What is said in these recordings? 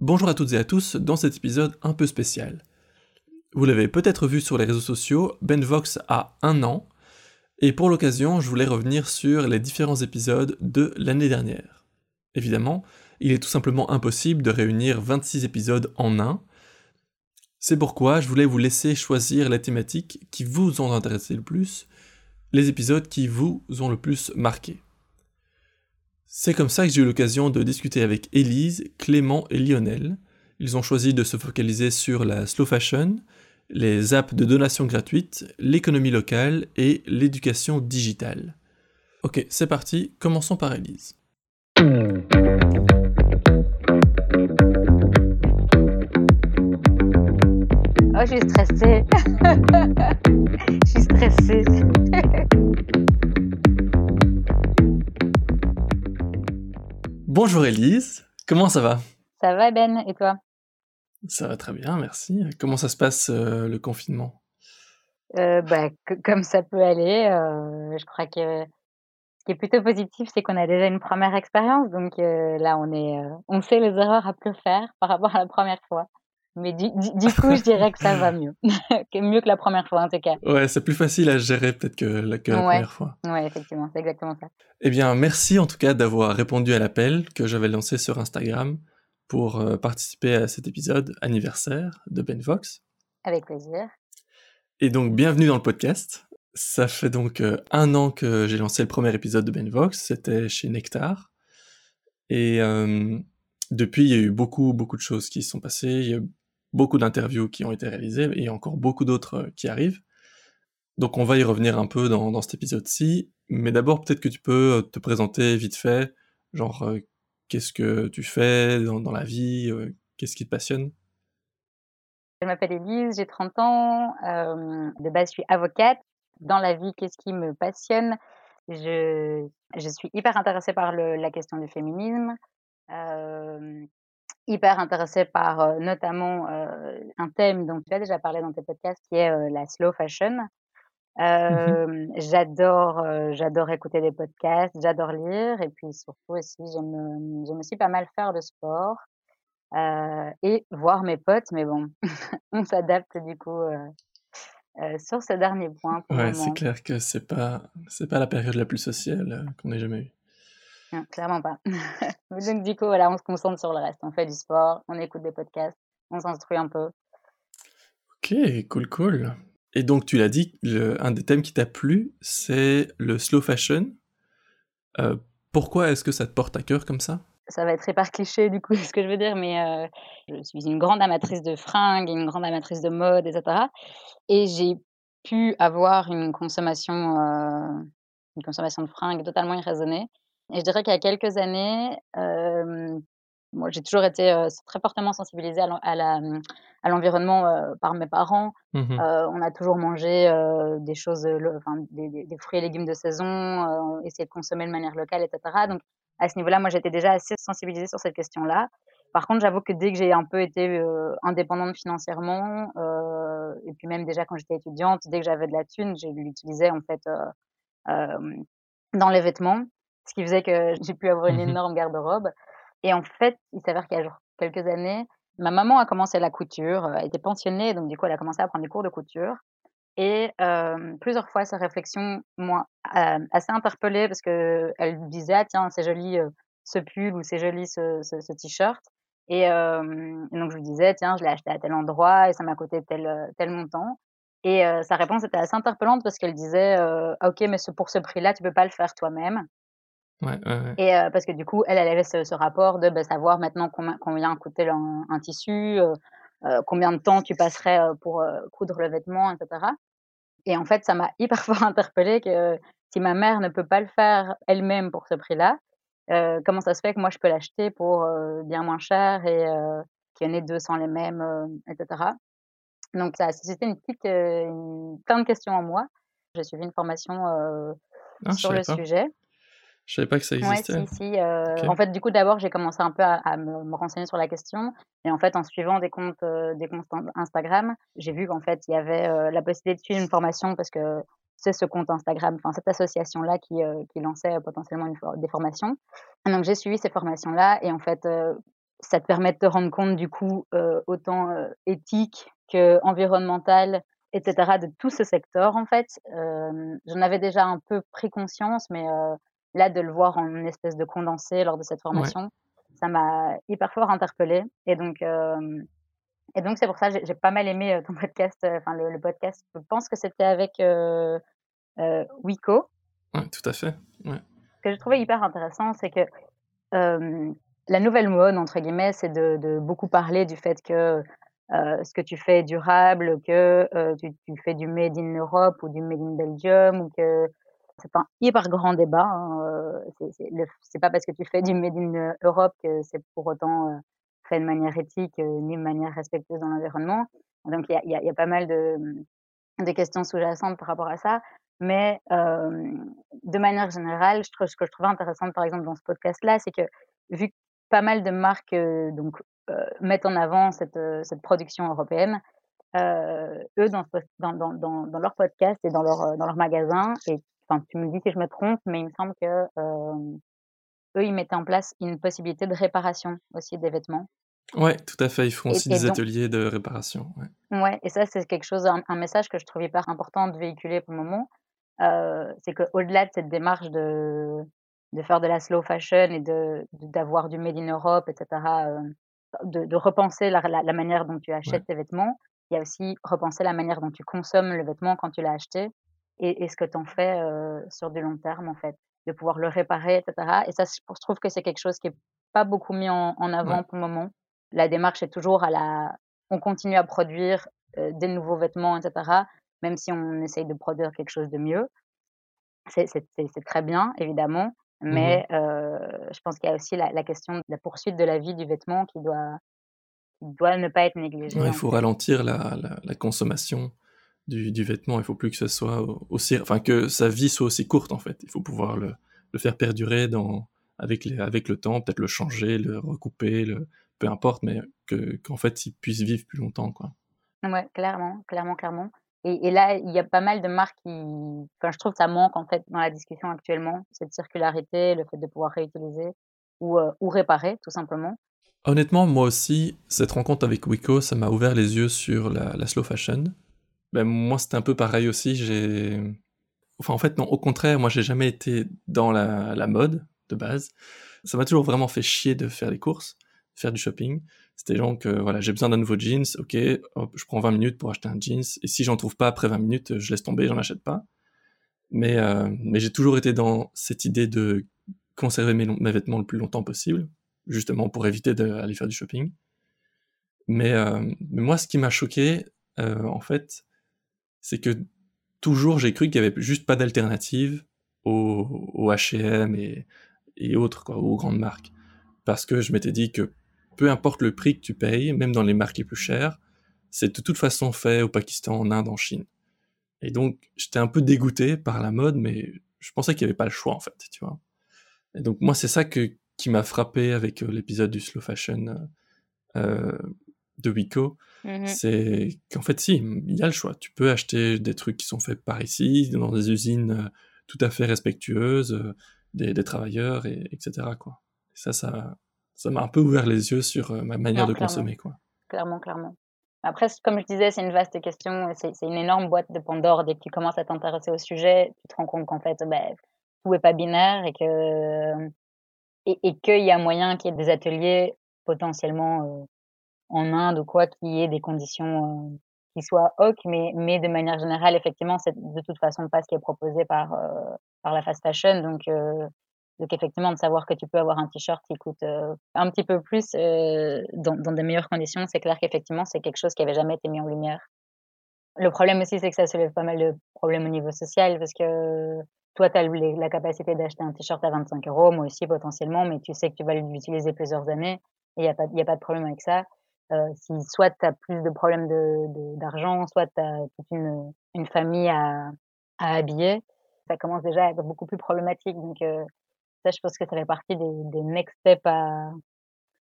Bonjour à toutes et à tous dans cet épisode un peu spécial. Vous l'avez peut-être vu sur les réseaux sociaux, Benvox a un an, et pour l'occasion, je voulais revenir sur les différents épisodes de l'année dernière. Évidemment, il est tout simplement impossible de réunir 26 épisodes en un. C'est pourquoi je voulais vous laisser choisir les thématiques qui vous ont intéressé le plus, les épisodes qui vous ont le plus marqué. C'est comme ça que j'ai eu l'occasion de discuter avec Élise, Clément et Lionel. Ils ont choisi de se focaliser sur la slow fashion, les apps de donation gratuite, l'économie locale et l'éducation digitale. Ok, c'est parti, commençons par Élise. Oh, je suis stressée. je suis stressée. Bonjour Elise, comment ça va? Ça va Ben, et toi? Ça va très bien, merci. Comment ça se passe euh, le confinement? Euh, bah, Comme ça peut aller, euh, je crois que ce qui est plutôt positif, c'est qu'on a déjà une première expérience, donc là on est, on sait les erreurs à plus faire par rapport à la première fois. Mais du, coup, je dirais que ça va mieux. mieux que la première fois, en tout cas. Ouais, c'est plus facile à gérer peut-être que, la, première fois. Ouais, effectivement, c'est exactement ça. Eh bien, merci en tout cas d'avoir répondu à l'appel que j'avais lancé sur Instagram pour euh, participer à cet épisode anniversaire de Ben Vox. Avec plaisir. Et donc, bienvenue dans le podcast. Ça fait donc euh, un an que j'ai lancé le premier épisode de Ben Vox. C'était chez Nectar. Et euh, depuis, il y a eu beaucoup, beaucoup de choses qui se sont passées. Il y a beaucoup d'interviews qui ont été réalisées et encore beaucoup d'autres euh, qui arrivent. Donc on va y revenir un peu dans, cet épisode-ci, mais d'abord peut-être que tu peux euh, te présenter vite fait, genre euh, qu'est-ce que tu fais dans, la vie, qu'est-ce qui te passionne? Je m'appelle Elise, j'ai 30 ans, de base je suis avocate. Dans la vie, qu'est-ce qui me passionne? Je, suis hyper intéressée par la question du féminisme hyper intéressée par notamment un thème dont tu as déjà parlé dans tes podcasts, qui est la slow fashion. Mmh j'adore, j'adore écouter des podcasts, j'adore lire, et puis surtout aussi, j'aime, j'aime aussi pas mal faire de sport et voir mes potes, mais bon, on s'adapte du coup sur ce dernier point. ouais, c'est clair que c'est pas, c'est pas la période la plus sociale qu'on ait jamais eue. Non, clairement pas. Donc, du coup, voilà, on se concentre sur le reste. On fait du sport, on écoute des podcasts, on s'instruit un peu. Ok, cool, cool. Et donc, tu l'as dit, le, un des thèmes qui t'a plu, c'est le slow fashion. Euh, pourquoi est-ce que ça te porte à cœur comme ça? Ça va être hyper cliché, du coup, ce que je veux dire, mais euh, je suis une grande amatrice de fringues, une grande amatrice de mode, etc. Et j'ai pu avoir une consommation, euh, une consommation de fringues totalement irraisonnée. Et je dirais qu'il y a quelques années, moi, j'ai toujours été très fortement sensibilisée à l'environnement par mes parents. Mmh on a toujours mangé des choses, enfin, des, des, fruits et légumes de saison, essayé de consommer de manière locale, etc. Donc, à ce niveau-là, moi, j'étais déjà assez sensibilisée sur cette question-là. Par contre, j'avoue que dès que j'ai un peu été indépendante financièrement, et puis même déjà quand j'étais étudiante, dès que j'avais de la thune, je l'utilisais en fait dans les vêtements ce qui faisait que j'ai pu avoir une mmh énorme garde-robe. Et en fait, il s'avère qu'il y a quelques années, ma maman a commencé la couture, elle était pensionnée, donc du coup, elle a commencé à prendre des cours de couture. Et plusieurs fois, sa réflexion m'ont assez interpellée parce qu'elle disait ah, tiens, c'est joli ce pull ou c'est joli ce, ce, t-shirt. Et, donc, je lui disais tiens, je l'ai acheté à tel endroit et ça m'a coûté tel, tel montant. Et sa réponse était assez interpellante parce qu'elle disait ah, ok, mais pour ce prix-là, tu peux pas le faire toi-même. Ouais, ouais, Et parce que du coup, elle, elle avait ce, rapport de bah, savoir maintenant combien, combien coûtait un, un tissu, combien de temps tu passerais pour coudre le vêtement, etc. Et en fait, ça m'a hyper fort interpellée que si ma mère ne peut pas le faire elle-même pour ce prix-là, comment ça se fait que moi je peux l'acheter pour bien moins cher et qu'il y en ait deux sans les mêmes, etc. Donc ça a suscité une petite, plein de questions en moi. J'ai suivi une formation ah, sur le sujet. Je savais pas que ça existait. Ouais, si, si. Euh, en fait, du coup, d'abord, j'ai commencé un peu à, me, renseigner sur la question. Et en fait, en suivant des comptes, euh, des comptes Instagram, j'ai vu qu'en fait, il y avait euh, la possibilité de suivre une formation parce que c'est ce compte Instagram, enfin, cette association-là qui, qui lançait potentiellement une, des formations. donc, j'ai suivi ces formations-là. Et en fait, ça te permet de te rendre compte du coup autant éthique que environnemental, etc. de tout ce secteur en fait. J'en avais déjà un peu pris conscience, mais là de le voir en espèce de condensé lors de cette formation, ça m'a hyper fort interpellée. Et donc et donc c'est pour ça que j'ai pas mal aimé ton podcast, enfin le, podcast. Je pense que c'était avec Wiko. Oui, tout à fait. Ouais. Ce que j'ai trouvé hyper intéressant, c'est que la nouvelle mode, entre guillemets, c'est de, beaucoup parler du fait que euh, ce que tu fais est durable, que euh, tu, fais du made in Europe ou du made in Belgium, ou que c'est un hyper grand débat. Hein, euh, c'est pas parce que tu fais du made in Europe que c'est pour autant fait de manière éthique ni de manière respectueuse dans l'environnement. Donc il y a, y a, pas mal de, de questions sous-jacentes par rapport à ça. Mais de manière générale, je trouve, ce que je trouvais intéressant, par exemple, dans ce podcast-là, c'est que vu que pas mal de marques donc, mettent en avant cette, cette production européenne, eux, dans, dans, dans, dans, leur podcast et dans leur, dans leur magasin, et enfin, tu me dis si je me trompe, mais il me semble que eux, ils mettaient en place une possibilité de réparation aussi des vêtements. Ouais, tout à fait. Ils font aussi des ateliers de réparation. Ouais. ouais, et ça, c'est quelque chose, un, un, message que je trouve hyper important de véhiculer pour le moment. Euh, c'est qu'au-delà de cette démarche de, de faire de la slow fashion et de d'avoir du made in Europe, etc., euh, de, de, repenser la, la, manière dont tu achètes tes vêtements, il y a aussi repenser la manière dont tu consommes le vêtement quand tu l'as acheté et, et, ce que tu en fais euh, sur du long terme, en fait, de pouvoir le réparer, etc. Et ça, je trouve que c'est quelque chose qui est pas beaucoup mis en, en avant pour le moment. La démarche est toujours à la, on continue à produire des nouveaux vêtements, etc même si on essaye de produire quelque chose de mieux. C'est très bien, évidemment, mmh mais je pense qu'il y a aussi la, question de la poursuite de la vie du vêtement qui doit, doit ne pas être négligée. il faut ralentir la, la, consommation du, du, vêtement. Il ne faut plus que ce soit aussi, enfin que sa vie soit aussi courte en fait. Il faut pouvoir le, le faire perdurer dans, avec, les, avec le temps, peut-être le changer, le recouper, le, peu importe, mais qu'en fait il puisse vivre plus longtemps quoi. Ouais, clairement, clairement, clairement. Et, là, il y a pas mal de marques qui, enfin, je trouve que ça manque en fait dans la discussion actuellement, cette circularité, le fait de pouvoir réutiliser ou, euh, ou réparer tout simplement. Honnêtement, moi aussi, cette rencontre avec Wiko, ça m'a ouvert les yeux sur la, slow fashion. Ben, moi, c'était un peu pareil aussi. J'ai, enfin, en fait, non, au contraire, moi, j'ai jamais été dans la, la mode de base. Ça m'a toujours vraiment fait chier de faire les courses, faire du shopping. C'était genre que voilà, j'ai besoin d'un nouveau jeans, ok, je prends 20 minutes pour acheter un jeans, et si j'en trouve pas après 20 minutes, je laisse tomber, j'en achète pas. Mais, euh, mais j'ai toujours été dans cette idée de conserver mes, mes, vêtements le plus longtemps possible, justement pour éviter d'aller faire du shopping. Mais, euh, mais moi, ce qui m'a choqué, euh, en fait, c'est que toujours j'ai cru qu'il y avait juste pas d'alternative au, H&M et, autres, quoi, aux grandes marques. Parce que je m'étais dit que peu importe le prix que tu payes, même dans les marques les plus chères, c'est de toute façon fait au Pakistan, en Inde, en Chine. Et donc, j'étais un peu dégoûté par la mode, mais je pensais qu'il n'y avait pas le choix, en fait, tu vois. Et donc, moi, c'est ça qui m'a frappé avec euh, l'épisode du slow fashion euh de Wiko. Mm-hmm. C'est qu'en fait, si, il y a le choix. Tu peux acheter des trucs qui sont faits par ici, dans des usines euh, tout à fait respectueuses, des, des, travailleurs, et, etc., quoi. Et ça, ça, ça m'a un peu ouvert les yeux sur euh, ma manière de consommer. Quoi. Clairement, clairement. Après, comme je disais, c'est une vaste question, c'est une énorme boîte de Pandore. Dès que tu commences à t'intéresser au sujet, tu te rends compte qu'en fait, bah, tout n'est pas binaire et que et, qu'il y a moyen qu'il y ait des ateliers potentiellement euh, en Inde ou quoi, qui aient des conditions euh, qui soient ok, mais, mais de manière générale, effectivement, c'est de toute façon pas ce qui est proposé par, par la fast fashion. Donc, donc effectivement, de savoir que tu peux avoir un t-shirt qui coûte euh, un petit peu plus euh, dans, dans, des meilleures conditions, c'est clair qu'effectivement, c'est quelque chose qui avait jamais été mis en lumière. Le problème aussi, c'est que ça soulève pas mal de problèmes au niveau social parce que toi, tu as la capacité d'acheter un t-shirt à 25 euros, moi aussi potentiellement, mais tu sais que tu vas l'utiliser plusieurs années et il n'y a, y a pas de problème avec ça. Euh, si soit tu as plus de problèmes d'argent, de, soit tu as toute une, une famille à, à habiller, ça commence déjà à être beaucoup plus problématique. Donc, euh, ça, je pense que ça fait partie des, des next steps à,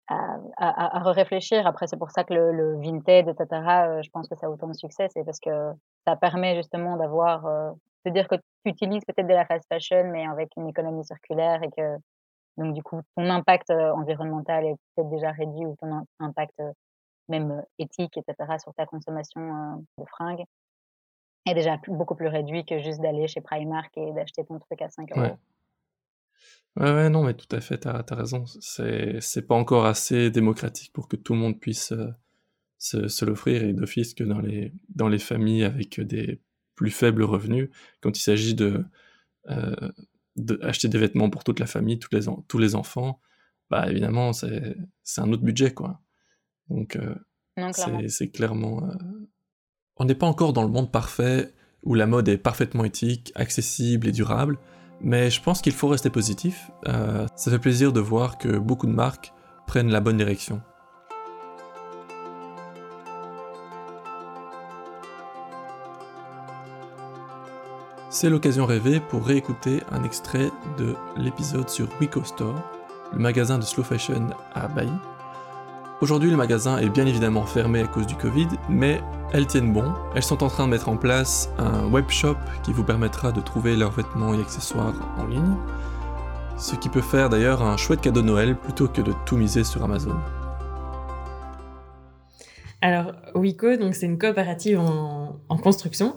à, à, à réfléchir. Après, c'est pour ça que le, le Vinted, etc., euh, je pense que ça a autant de succès. C'est parce que ça permet justement d'avoir, euh, de dire que tu utilises peut-être de la fast fashion, mais avec une économie circulaire et que Donc du coup, ton impact environnemental est peut-être déjà réduit ou ton impact même éthique, etc., sur ta consommation de fringues est déjà beaucoup plus réduit que juste d'aller chez Primark et d'acheter ton truc à 5 euros. Ouais. Ouais, non, mais tout à fait, t'as as raison. C'est pas encore assez démocratique pour que tout le monde puisse se, se l'offrir et d'office que dans les, dans les familles avec des plus faibles revenus, quand il s'agit de, euh, acheter des vêtements pour toute la famille, tous les, tous les enfants, bah évidemment c'est un autre budget quoi. Donc euh, c'est clairement. Euh, on n'est pas encore dans le monde parfait où la mode est parfaitement éthique, accessible et durable, mais je pense qu'il faut rester positif. Euh, ça fait plaisir de voir que beaucoup de marques prennent la bonne direction. C'est l'occasion rêvée pour réécouter un extrait de l'épisode sur Wico Store, le magasin de slow fashion à Bailly. Aujourd'hui, le magasin est bien évidemment fermé à cause du Covid, mais elles tiennent bon. Elles sont en train de mettre en place un web shop qui vous permettra de trouver leurs vêtements et accessoires en ligne. Ce qui peut faire d'ailleurs un chouette cadeau de Noël plutôt que de tout miser sur Amazon. Alors, Wico, donc c'est une coopérative en construction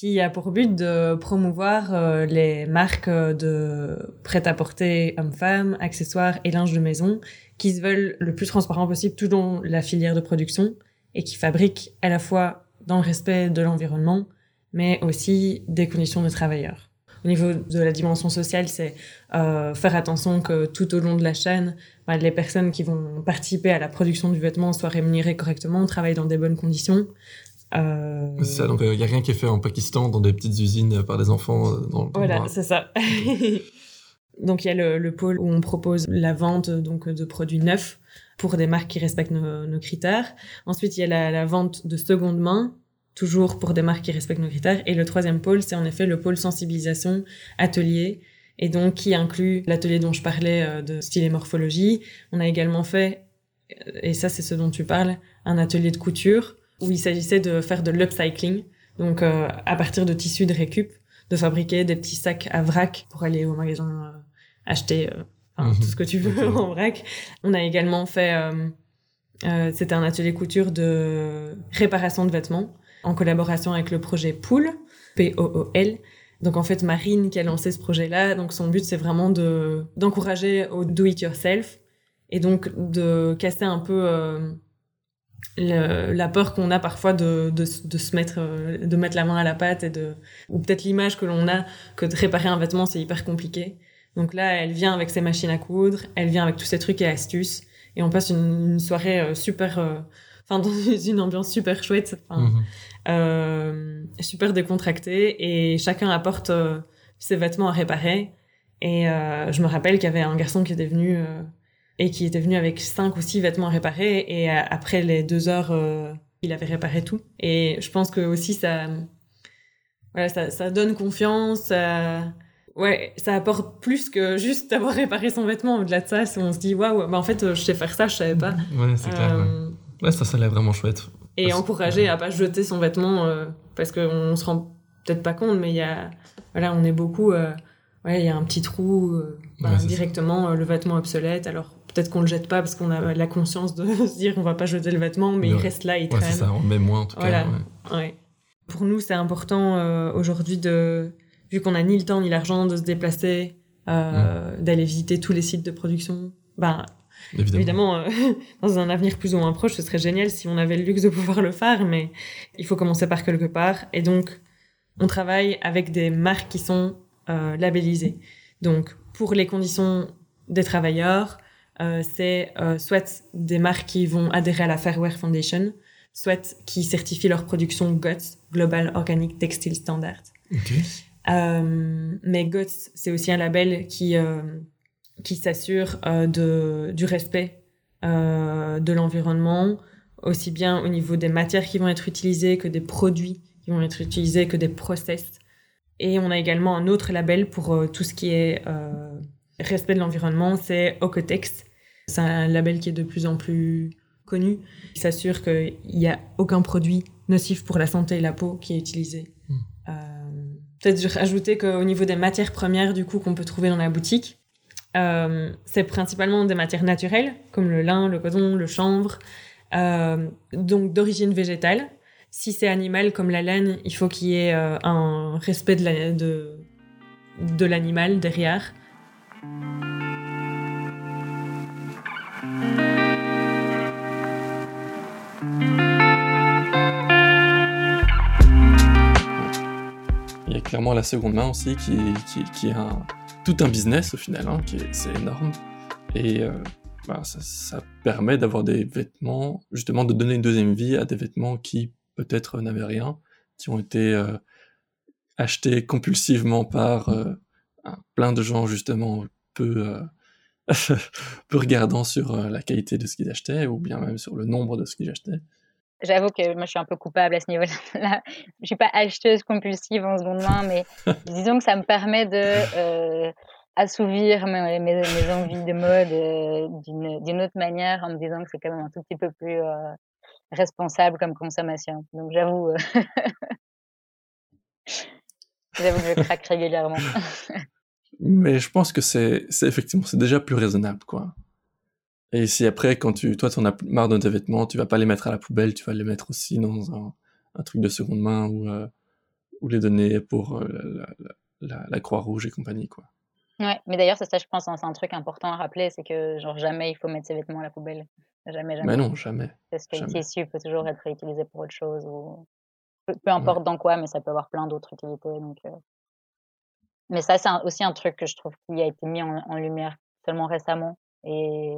qui a pour but de promouvoir euh, les marques euh, de prêt-à-porter hommes-femmes, accessoires et linge de maison qui se veulent le plus transparent possible tout dans la filière de production et qui fabriquent à la fois dans le respect de l'environnement, mais aussi des conditions de travailleurs. Au niveau de la dimension sociale, c'est euh, faire attention que tout au long de la chaîne, bah, les personnes qui vont participer à la production du vêtement soient rémunérées correctement, travaillent dans des bonnes conditions, euh... C'est ça, donc il euh, n'y a rien qui est fait en Pakistan dans des petites usines euh, par des enfants. Euh, dans, voilà, c'est ça. donc il y a le, le, pôle où on propose la vente donc de produits neufs pour des marques qui respectent nos, nos critères. Ensuite, il y a la, la, vente de seconde main, toujours pour des marques qui respectent nos critères. Et le troisième pôle, c'est en effet le pôle sensibilisation atelier, et donc qui inclut l'atelier dont je parlais de style et morphologie. On a également fait, et ça c'est ce dont tu parles, un atelier de couture où il s'agissait de faire de l'upcycling, donc euh, à partir de tissus de récup, de fabriquer des petits sacs à vrac pour aller au magasin euh, acheter euh, mhm. tout ce que tu veux en vrac. On a également fait, c'était un atelier couture de réparation de vêtements en collaboration avec le projet Pool, P-O-O-L. Donc en fait, Marine qui a lancé ce projet-là, donc son but c'est vraiment de d'encourager au do it yourself et donc de casser un peu la peur qu'on a parfois de, de, de, se mettre euh, de mettre la main à la pâte et de ou peut-être l'image que l'on a que de réparer un vêtement c'est hyper compliqué donc là elle vient avec ses machines à coudre elle vient avec tous ces trucs et astuces et on passe une, soirée euh, super euh, enfin dans une ambiance super chouette mhm. euh, super décontractée et chacun apporte ses vêtements à réparer et je me rappelle qu'il y avait un garçon qui était venu et qui était venu avec cinq ou six vêtements réparés et euh, après les deux heures euh, il avait réparé tout. Et je pense que aussi ça voilà ça, ça donne confiance ça... ouais ça apporte plus que juste d'avoir réparé son vêtement. Au-delà de ça on se dit waouh bah en fait je sais faire ça je savais pas. Ouais c'est clair ouais. ouais. ça ça l'air vraiment chouette. et encourager à pas jeter son vêtement euh, parce qu'on se rend peut-être pas compte mais il y a voilà on est beaucoup ouais il y a un petit trou bah, directement le vêtement obsolète. Alors peut-être qu'on le jette pas parce qu'on a la conscience de se dire on va pas jeter le vêtement, mais il reste là, il traîne. ça, on met moins en tout cas. Ouais. Pour nous, c'est important euh, aujourd'hui de, vu qu'on a ni le temps ni l'argent de se déplacer, euh, d'aller visiter tous les sites de production. Ben, évidemment, euh, dans un avenir plus ou moins proche, ce serait génial si on avait le luxe de pouvoir le faire, mais il faut commencer par quelque part. Et donc, on travaille avec des marques qui sont labellisées. Donc, pour les conditions des travailleurs, euh, c'est euh, soit des marques qui vont adhérer à la Fairwear Foundation, soit qui certifient leur production GOTS, Global Organic Textile Standard. Euh, mais GOTS, c'est aussi un label qui, qui s'assure de, du respect de l'environnement, aussi bien au niveau des matières qui vont être utilisées que des produits qui vont être utilisés, que des process. Et on a également un autre label pour tout ce qui est respect de l'environnement, c'est Ocotex, c'est un label qui est de plus en plus connu, qui s'assure qu'il n'y a aucun produit nocif pour la santé et la peau qui est utilisé. Hmm. Euh, Peut-être ajouter qu'au niveau des matières premières du coup qu'on peut trouver dans la boutique, Euh, c'est principalement des matières naturelles, comme le lin, le coton, le chanvre, euh, donc d'origine végétale. Si c'est animal, comme la laine, il faut qu'il y ait un respect de, de, de l'animal derrière. Clairement la seconde main aussi qui, qui, qui est un, tout un business au final, hein, c'est énorme. Et euh, bah, ça, permet d'avoir des vêtements, justement de donner une deuxième vie à des vêtements qui peut-être n'avaient rien, qui ont été euh, achetés compulsivement par euh, plein de gens justement peu, peu regardant sur la qualité de ce qu'ils achetaient, ou bien même sur le nombre de ce qu'ils achetaient. J'avoue que moi je suis un peu coupable à ce niveau-là. Je suis pas acheteuse compulsive en seconde main, mais disons que ça me permet de euh, assouvir mes, mes, mes, envies de mode euh, d'une autre manière en me disant que c'est quand même un tout petit peu plus euh, responsable comme consommation. Donc j'avoue, j'avoue que je craque régulièrement. mais je pense que c'est effectivement c'est déjà plus raisonnable quoi. Et si après, quand tu, toi, t'en as marre de tes vêtements, tu vas pas les mettre à la poubelle, tu vas les mettre aussi dans un, un truc de seconde main ou, euh, ou les donner pour euh, la, la, la, la Croix-Rouge et compagnie, quoi. Ouais, mais d'ailleurs, c'est ça, je pense, c'est un truc important à rappeler, c'est que, genre, jamais il faut mettre ses vêtements à la poubelle. Jamais, jamais. Mais non, jamais. Parce que le tissu peut toujours être réutilisé pour autre chose ou peu, peu importe ouais. dans quoi, mais ça peut avoir plein d'autres utilités, donc. Euh... Mais ça, c'est aussi un truc que je trouve qui a été mis en, en lumière seulement récemment et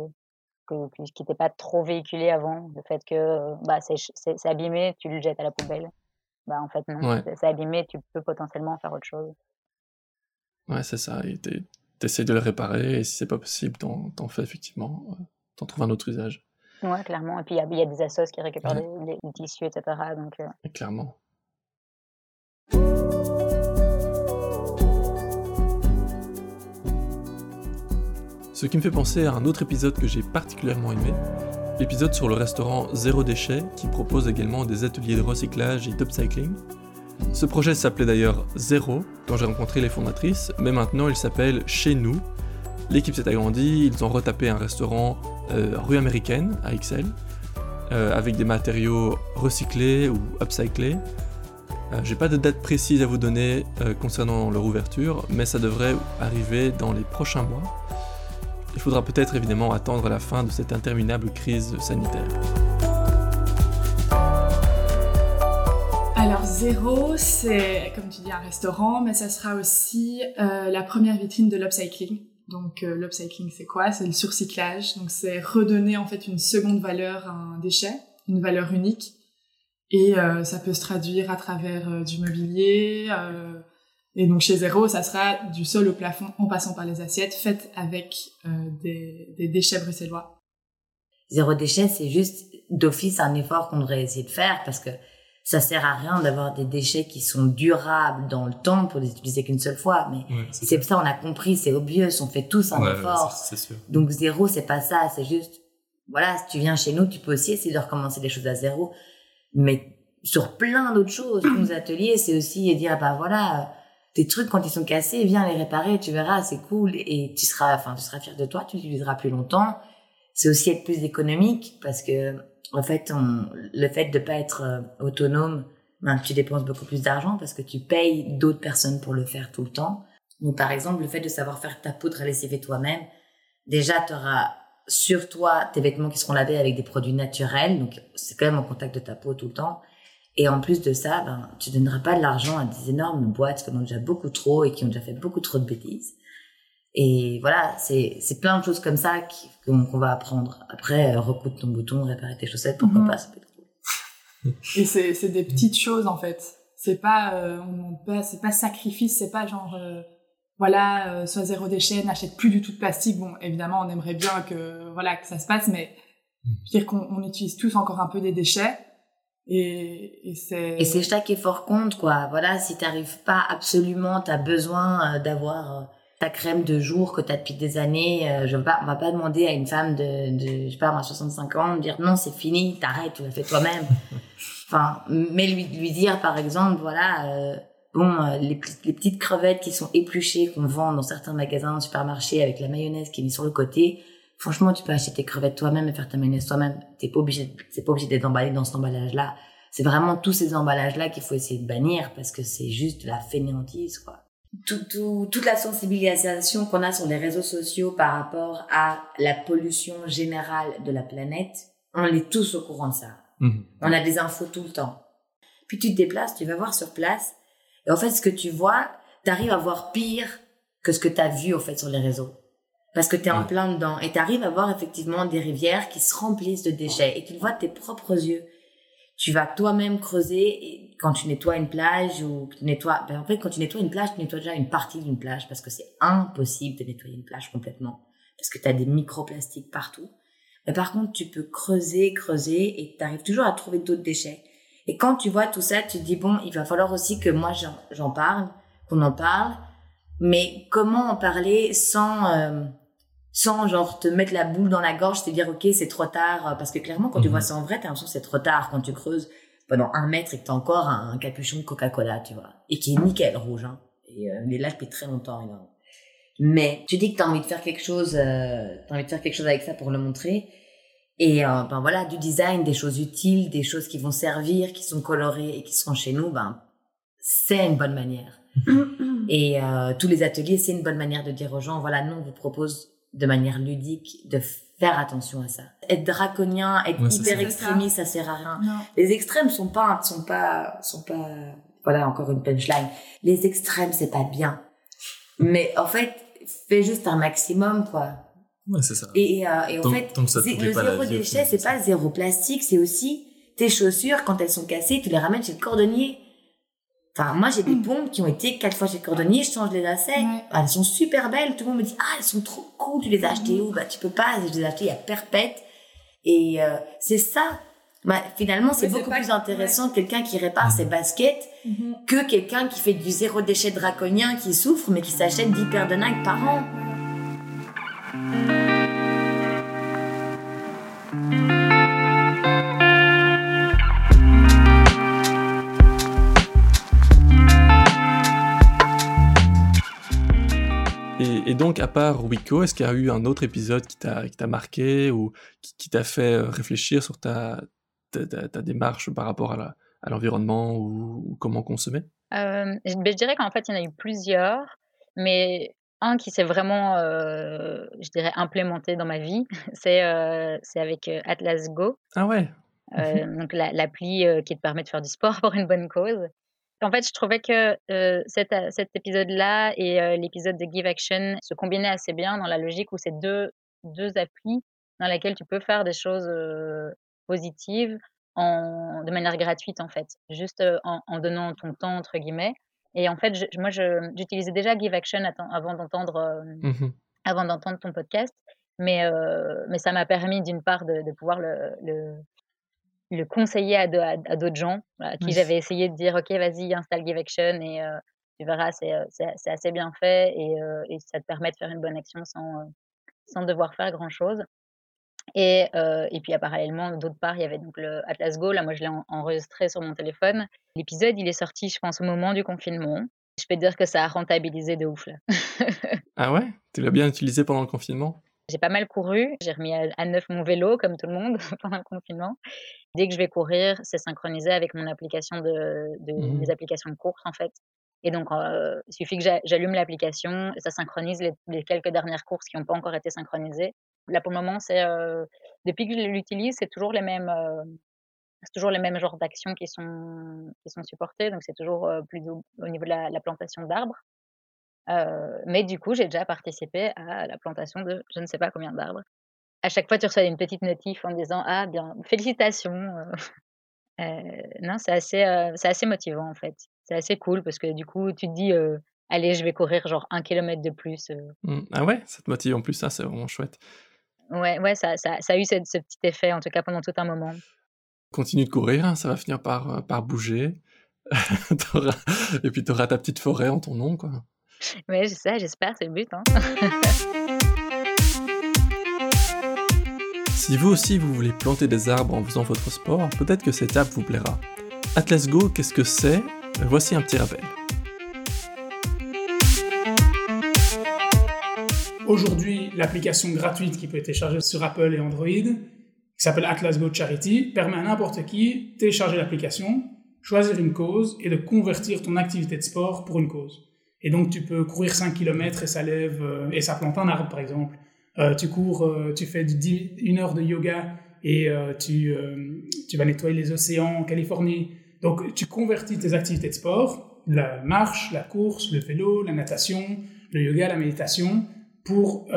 que, qui n'était pas trop véhiculé avant, le fait que bah, c'est abîmé, tu le jettes à la poubelle. Bah, en fait, non, ouais. c'est abîmé, tu peux potentiellement faire autre chose. Ouais, c'est ça, et t'essayes de le réparer, et si c'est pas possible, t'en fais effectivement, euh, t'en trouves un autre usage. Ouais, clairement, et puis il y, y, a des assos qui récupèrent ouais. les, les, tissus, etc. Donc, euh... et clairement. Ce qui me fait penser à un autre épisode que j'ai particulièrement aimé, l'épisode sur le restaurant Zéro Déchet qui propose également des ateliers de recyclage et d'upcycling. Ce projet s'appelait d'ailleurs Zéro quand j'ai rencontré les fondatrices, mais maintenant il s'appelle Chez nous. L'équipe s'est agrandie, ils ont retapé un restaurant euh, rue américaine à XL, euh, avec des matériaux recyclés ou upcyclés. Euh, j'ai pas de date précise à vous donner euh, concernant leur ouverture, mais ça devrait arriver dans les prochains mois. Il faudra peut-être évidemment attendre la fin de cette interminable crise sanitaire. Alors Zéro, c'est comme tu dis un restaurant, mais ça sera aussi euh, la première vitrine de l'upcycling. Donc euh, l'upcycling c'est quoi? C'est le surcyclage. Donc c'est redonner en fait une seconde valeur à un déchet, une valeur unique. Et euh, ça peut se traduire à travers euh, du mobilier, et donc chez Zéro, ça sera du sol au plafond en passant par les assiettes faites avec euh, des, des, déchets bruxellois. Zéro déchet, c'est juste d'office un effort qu'on devrait essayer de faire parce que ça sert à rien d'avoir des déchets qui sont durables dans le temps pour les utiliser qu'une seule fois. Mais ouais, c'est ça, on a compris, c'est obvious, on fait tous un ouais, effort. C'est sûr. Donc zéro, c'est pas ça, c'est juste, voilà, si tu viens chez nous, tu peux aussi essayer de recommencer des choses à zéro. Mais sur plein d'autres choses, nos ateliers, c'est aussi dire, bah voilà, tes trucs quand ils sont cassés, viens les réparer, tu verras, c'est cool et tu seras, enfin, tu seras fier de toi, tu l'utiliseras plus longtemps. C'est aussi être plus économique parce que, en fait, on, le fait de pas être euh, autonome, ben, tu dépenses beaucoup plus d'argent parce que tu payes d'autres personnes pour le faire tout le temps. Donc, par exemple, le fait de savoir faire ta poudre à lessiver toi-même, déjà, tu auras sur toi tes vêtements qui seront lavés avec des produits naturels, donc c'est quand même en contact de ta peau tout le temps. Et en plus de ça, ben, tu donneras pas de l'argent à des énormes boîtes qui en ont déjà beaucoup trop et qui ont déjà fait beaucoup trop de bêtises. Et voilà, c'est, c'est plein de choses comme ça qu'on, qu'on va apprendre. Après, euh, recoudre ton bouton, réparer tes chaussettes, pourquoi mm-hmm. pas, ça peut être cool. Et c'est, c'est des petites choses, en fait. C'est pas, euh, on pas, c'est pas sacrifice, c'est pas genre, euh, voilà, euh, soit zéro déchet, n'achète plus du tout de plastique. Bon, évidemment, on aimerait bien que, voilà, que ça se passe, mais dire qu'on on utilise tous encore un peu des déchets. Et, et c'est et c'est chaque effort compte quoi. Voilà si t'arrives pas absolument t'as besoin d'avoir ta crème de jour que t'as depuis des années je veux pas on va pas demander à une femme de, de je sais pas à 65 ans de dire non c'est fini t'arrêtes tu l'as fait toi-même. Enfin mais lui lui dire par exemple voilà euh, bon, euh, les, les, petites crevettes qui sont épluchées, qu'on vend dans certains magasins, supermarchés, avec la mayonnaise qui est mise sur le côté, franchement, tu peux acheter tes crevettes toi-même et faire ta mayonnaise toi-même. T'es pas obligé, c'est pas obligé d'être emballé dans cet emballage-là. C'est vraiment tous ces emballages-là qu'il faut essayer de bannir parce que c'est juste de la fainéantise, quoi. Tout, tout, toute la sensibilisation qu'on a sur les réseaux sociaux par rapport à la pollution générale de la planète, on est tous au courant de ça. Mhm. On a des infos tout le temps. Puis tu te déplaces, tu vas voir sur place, et en fait, ce que tu vois, t'arrives à voir pire que ce que t'as vu, en fait, sur les réseaux. Parce que t'es en plein dedans. Et t'arrives à voir effectivement des rivières qui se remplissent de déchets. Et tu le vois de tes propres yeux. Tu vas toi-même creuser et quand tu nettoies une plage ou tu nettoies, ben en fait, quand tu nettoies une plage, tu nettoies déjà une partie d'une plage parce que c'est impossible de nettoyer une plage complètement. Parce que t'as des microplastiques partout. Mais par contre, tu peux creuser, creuser et t'arrives toujours à trouver d'autres déchets. Et quand tu vois tout ça, tu te dis, bon, il va falloir aussi que moi j'en parle, qu'on en parle, mais comment en parler sans, euh, sans genre te mettre la boule dans la gorge, te dire, ok, c'est trop tard, parce que clairement, quand tu vois ça en vrai, t'as l'impression que c'est trop tard quand tu creuses pendant un mètre et que t'as encore un, capuchon de Coca-Cola, tu vois, et qui est nickel rouge, hein. Et euh, il est là depuis très longtemps. Mais tu dis que t'as envie de faire quelque chose, euh, t'as envie de faire quelque chose avec ça pour le montrer. Et euh, ben voilà, du design, des choses utiles, des choses qui vont servir, qui sont colorées et qui seront chez nous, ben c'est une bonne manière. et euh, tous les ateliers, c'est une bonne manière de dire aux gens, voilà, nous on vous propose de manière ludique de faire attention à ça. Être draconien, être hyper extrémiste, ça. sert à rien. Les extrêmes sont pas, sont pas, sont pas, voilà encore une punchline. Les extrêmes c'est pas bien. Mais en fait, fais juste un maximum quoi. Ouais, c'est ça. Et, euh, et en fait, le zéro déchet, c'est pas zéro plastique, c'est aussi tes chaussures, quand elles sont cassées, tu les ramènes chez le cordonnier. Enfin, moi, j'ai des hmm. pompes qui ont été quatre fois chez le cordonnier, je change les lacets. elles sont super belles. Tout le monde me dit, ah, elles sont trop cool, tu les as achetées où? Bah, tu peux pas, je les ai achetées à perpète. Et, euh, c'est ça. Bah, finalement, c'est beaucoup plus intéressant quelqu'un qui répare ses baskets mm-hmm. que quelqu'un qui fait du zéro déchet draconien, qui souffre, mais qui s'achète 10 paires de Nike par an. Et, donc, à part Wiko, est-ce qu'il y a eu un autre épisode qui t'a marqué ou qui, t'a fait euh, réfléchir sur ta, ta, démarche par rapport à l'environnement ou, comment consommer? Euh, je, ben, je dirais qu'en fait, il y en a eu plusieurs, mais un qui s'est vraiment, euh, je dirais, implémenté dans ma vie, c'est euh, avec euh, Atlas Go. Ah ouais. donc l'appli qui te permet de faire du sport pour une bonne cause. En fait, je trouvais que cet, cet épisode-là et l'épisode de Give Action se combinaient assez bien dans la logique où c'est deux, deux applis dans lesquelles tu peux faire des choses positives en, de manière gratuite, en fait, juste en, en donnant ton temps, entre guillemets. Et en fait, je, moi, j'utilisais déjà Give Action avant d'entendre euh, mmh avant d'entendre ton podcast, mais euh, mais ça m'a permis d'une part de, de pouvoir le, le, le conseiller à, à, d'autres gens à qui j'avais essayé de dire ok vas-y installe Give Action et euh, tu verras c'est assez bien fait et, et, ça te permet de faire une bonne action sans sans devoir faire grand chose. Et, euh, et puis, parallèlement, d'autre part, il y avait donc le Atlas Go. Là, moi, je l'ai enregistré sur mon téléphone. L'épisode, il est sorti, je pense, au moment du confinement. Je peux te dire que ça a rentabilisé de ouf, là. ah ouais? Tu l'as bien utilisé pendant le confinement? J'ai pas mal couru. J'ai remis à, neuf mon vélo, comme tout le monde, pendant le confinement. Dès que je vais courir, c'est synchronisé avec mon application de, de mmh mes applications de course, en fait. Et donc, euh, il suffit que j'allume l'application, et ça synchronise les, les, quelques dernières courses qui n'ont pas encore été synchronisées. Là, pour le moment, c'est depuis que je l'utilise, c'est toujours les mêmes, c'est toujours les mêmes genres d'actions qui sont qui sont supportées. Donc, c'est toujours plus au, niveau de la, plantation d'arbres. Mais du coup, j'ai déjà participé à la plantation de je ne sais pas combien d'arbres. À chaque fois, tu reçois une petite notif en disant ah bien félicitations. non, c'est assez c'est assez motivant en fait. C'est assez cool parce que du coup, tu te dis allez, je vais courir genre un kilomètre de plus. Mmh. Ah ouais, ça te motive en plus, ça, c'est vraiment chouette. Ouais, ouais, ça, ça, ça a eu ce, ce, petit effet, en tout cas pendant tout un moment. Continue de courir, hein, ça va finir par, euh, par bouger. Et puis tu auras ta petite forêt en ton nom, quoi. Mais c'est ça, j'espère, c'est le but. Hein. Si vous aussi vous voulez planter des arbres en faisant votre sport, peut-être que cette app vous plaira. Atlas Go, qu'est-ce que c'est? Voici un petit rappel. Aujourd'hui, l'application gratuite qui peut être téléchargée sur Apple et Android, qui s'appelle Atlas Go Charity, permet à n'importe qui de télécharger l'application, choisir une cause et de convertir ton activité de sport pour une cause. Et donc, tu peux courir 5 km et ça lève, euh, et ça plante un arbre, par exemple. Euh, tu cours, euh, tu fais une heure de yoga et euh, tu, tu vas nettoyer les océans en Californie. Donc, tu convertis tes activités de sport, la marche, la course, le vélo, la natation, le yoga, la méditation, pour,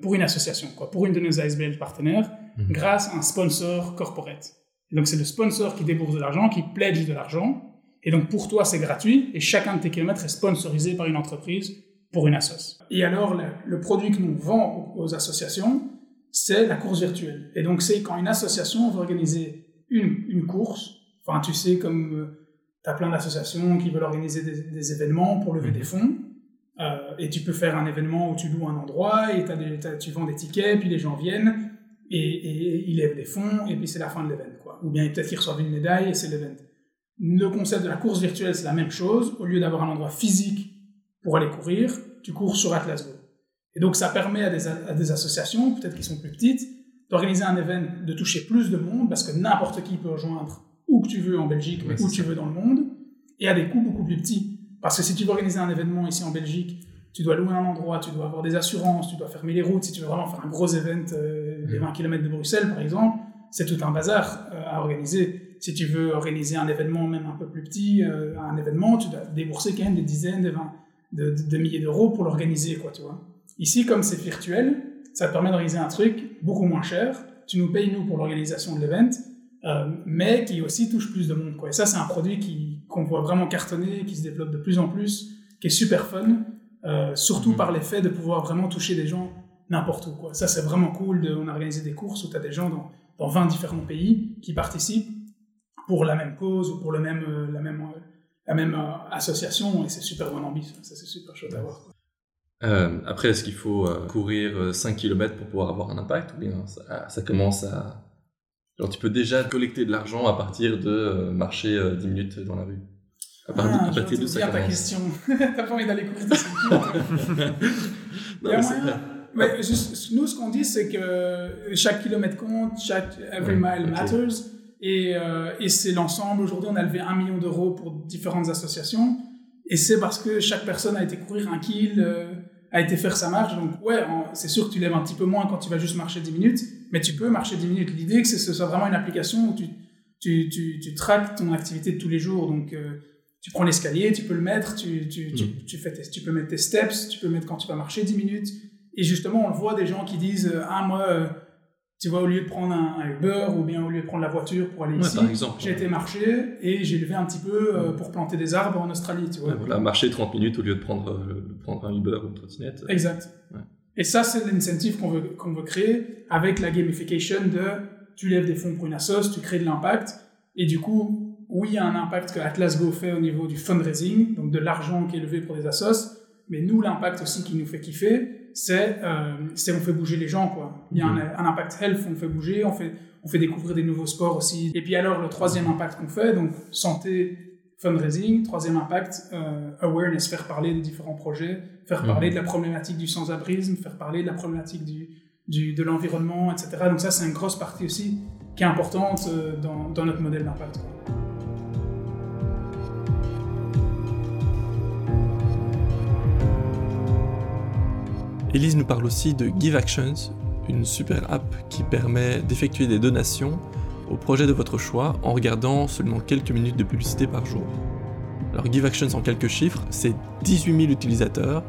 pour une association, quoi, pour une de nos ASBL partenaires, mhm. grâce à un sponsor corporate. donc, c'est le sponsor qui débourse de l'argent, qui pledge de l'argent, et donc pour toi, c'est gratuit et chacun de tes kilomètres est sponsorisé par une entreprise pour une assoce. Et alors, le, produit que nous vendons aux associations, c'est la course virtuelle. Et donc, c'est quand une association veut organiser une, une course, enfin, tu sais, comme euh, tu as plein d'associations qui veulent organiser des, événements pour lever mmh. des fonds, euh, et tu peux faire un événement où tu loues un endroit et tu vends des tickets, puis les gens viennent et, et, ils lèvent des fonds, et puis c'est la fin de l'événement. Ou bien peut-être qu'ils reçoivent une médaille et c'est l'événement. Le concept de la course virtuelle, c'est la même chose. Au lieu d'avoir un endroit physique pour aller courir, tu cours sur Atlas Go. Et donc, ça permet à des, associations, peut-être qui sont plus petites, d'organiser un événement, de toucher plus de monde, parce que n'importe qui peut rejoindre où que tu veux en Belgique, où tu veux dans le monde, et à des coûts beaucoup plus petits. Parce que si tu veux organiser un événement ici en Belgique, tu dois louer un endroit, tu dois avoir des assurances, tu dois fermer les routes. Si tu veux vraiment faire un gros événement, euh, des 20 km de Bruxelles, par exemple, c'est tout un bazar euh, à organiser si tu veux organiser un événement même un peu plus petit, euh, un événement, tu dois débourser quand même des dizaines de, de, milliers d'euros pour l'organiser, quoi, tu vois. Ici, comme c'est virtuel, ça te permet d'organiser un truc beaucoup moins cher. Tu nous payes, nous, pour l'organisation de l'événement, euh, mais qui aussi touche plus de monde, quoi. Et ça, c'est un produit qui, qu'on voit vraiment cartonner, qui se développe de plus en plus, qui est super fun, euh, surtout mhm. par l'effet de pouvoir vraiment toucher des gens n'importe où, quoi. Ça, c'est vraiment cool. De, on a organisé des courses où tu as des gens dans, dans 20 différents pays qui participent pour la même cause ou pour le même, euh, la même, euh, la même euh, association et c'est super bon ambition, ça c'est super chouette à voir. Euh, après, est-ce qu'il faut courir 5 km pour pouvoir avoir un impact ou bien ça, ça, commence à... Genre tu peux déjà collecter de l'argent à partir de marcher 10 minutes dans la rue? À, partir, ah, à partir de ça ta question. T'as pas envie d'aller courir 5 km non, mais juste, nous, ce qu'on dit, c'est que chaque kilomètre compte, chaque every mile matters. Et, euh, et c'est l'ensemble. Aujourd'hui, on a levé un million d'euros pour différentes associations. Et c'est parce que chaque personne a été courir un kill, euh, a été faire sa marche. Donc, ouais, c'est sûr que tu lèves un petit peu moins quand tu vas juste marcher 10 minutes, mais tu peux marcher 10 minutes. L'idée, que ce soit vraiment une application où tu, tu, tu, tu traques ton activité de tous les jours. Donc, euh, tu prends l'escalier, tu peux le mettre, tu, tu, tu, mmh. tu, fais tu peux mettre tes steps, tu peux mettre quand tu vas marcher 10 minutes. Et justement, on le voit des gens qui disent, ah, moi, tu vois, au lieu de prendre un, Uber ou bien au lieu de prendre la voiture pour aller ici, j'ai été marcher et j'ai levé un petit peu euh, pour planter des arbres en Australie, tu vois. voilà, marcher 30 minutes au lieu de prendre, euh, prendre un Uber ou une trottinette. Exact. Et ça, c'est l'incentive qu'on veut, qu'on veut créer avec la gamification de tu lèves des fonds pour une assoce, tu crées de l'impact et du coup, oui, il y a un impact que Atlas Go fait au niveau du fundraising, donc de l'argent qui est levé pour des assos, mais nous, l'impact aussi qui nous fait kiffer, c'est euh, on fait bouger les gens quoi. Il y a un, mhm. impact health, on fait bouger, on fait on fait découvrir des nouveaux sports aussi. Et puis alors le troisième impact qu'on fait, donc santé, fundraising, troisième impact euh, awareness, faire parler des différents projets, faire mhm. parler de la problématique du sans-abrisme, faire parler de la problématique du, du de l'environnement, etc. Donc ça c'est une grosse partie aussi qui est importante euh, dans, dans notre modèle d'impact. Elise nous parle aussi de Give Actions, une super app qui permet d'effectuer des donations au projet de votre choix en regardant seulement quelques minutes de publicité par jour. Alors Give Actions en quelques chiffres, c'est 18 000 utilisateurs,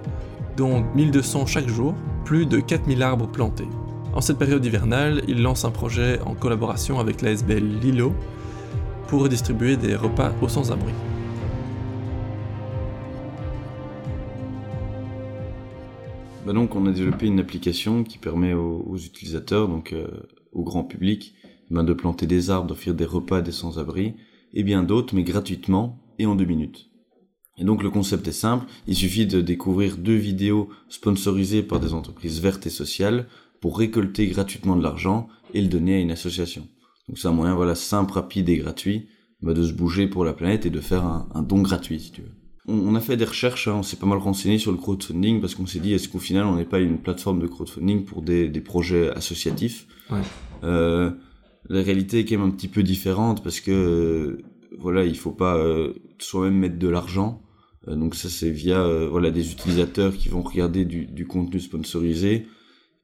dont 1200 chaque jour, plus de 4000 arbres plantés. En cette période hivernale, il lance un projet en collaboration avec l'ASBL Lilo pour redistribuer des repas aux sans-abri. Bah donc, on a développé une application qui permet aux, utilisateurs, donc euh, au grand public, ben de planter des arbres, d'offrir des repas à des sans-abri, et bien d'autres, mais gratuitement et en deux minutes. Et donc le concept est simple, il suffit de découvrir deux vidéos sponsorisées par des entreprises vertes et sociales pour récolter gratuitement de l'argent et le donner à une association. Donc c'est un moyen voilà simple, rapide et gratuit bah, de se bouger pour la planète et de faire un, un don gratuit si tu veux. On, a fait des recherches, hein, on s'est pas mal renseigné sur le crowdfunding parce qu'on s'est dit est-ce qu'au final on n'est pas une plateforme de crowdfunding pour des, des projets associatifs Ouais. Euh, La réalité est quand même un petit peu différente parce que euh, voilà, il faut pas euh, soi-même mettre de l'argent. Donc ça c'est via voilà des utilisateurs qui vont regarder du, du contenu sponsorisé.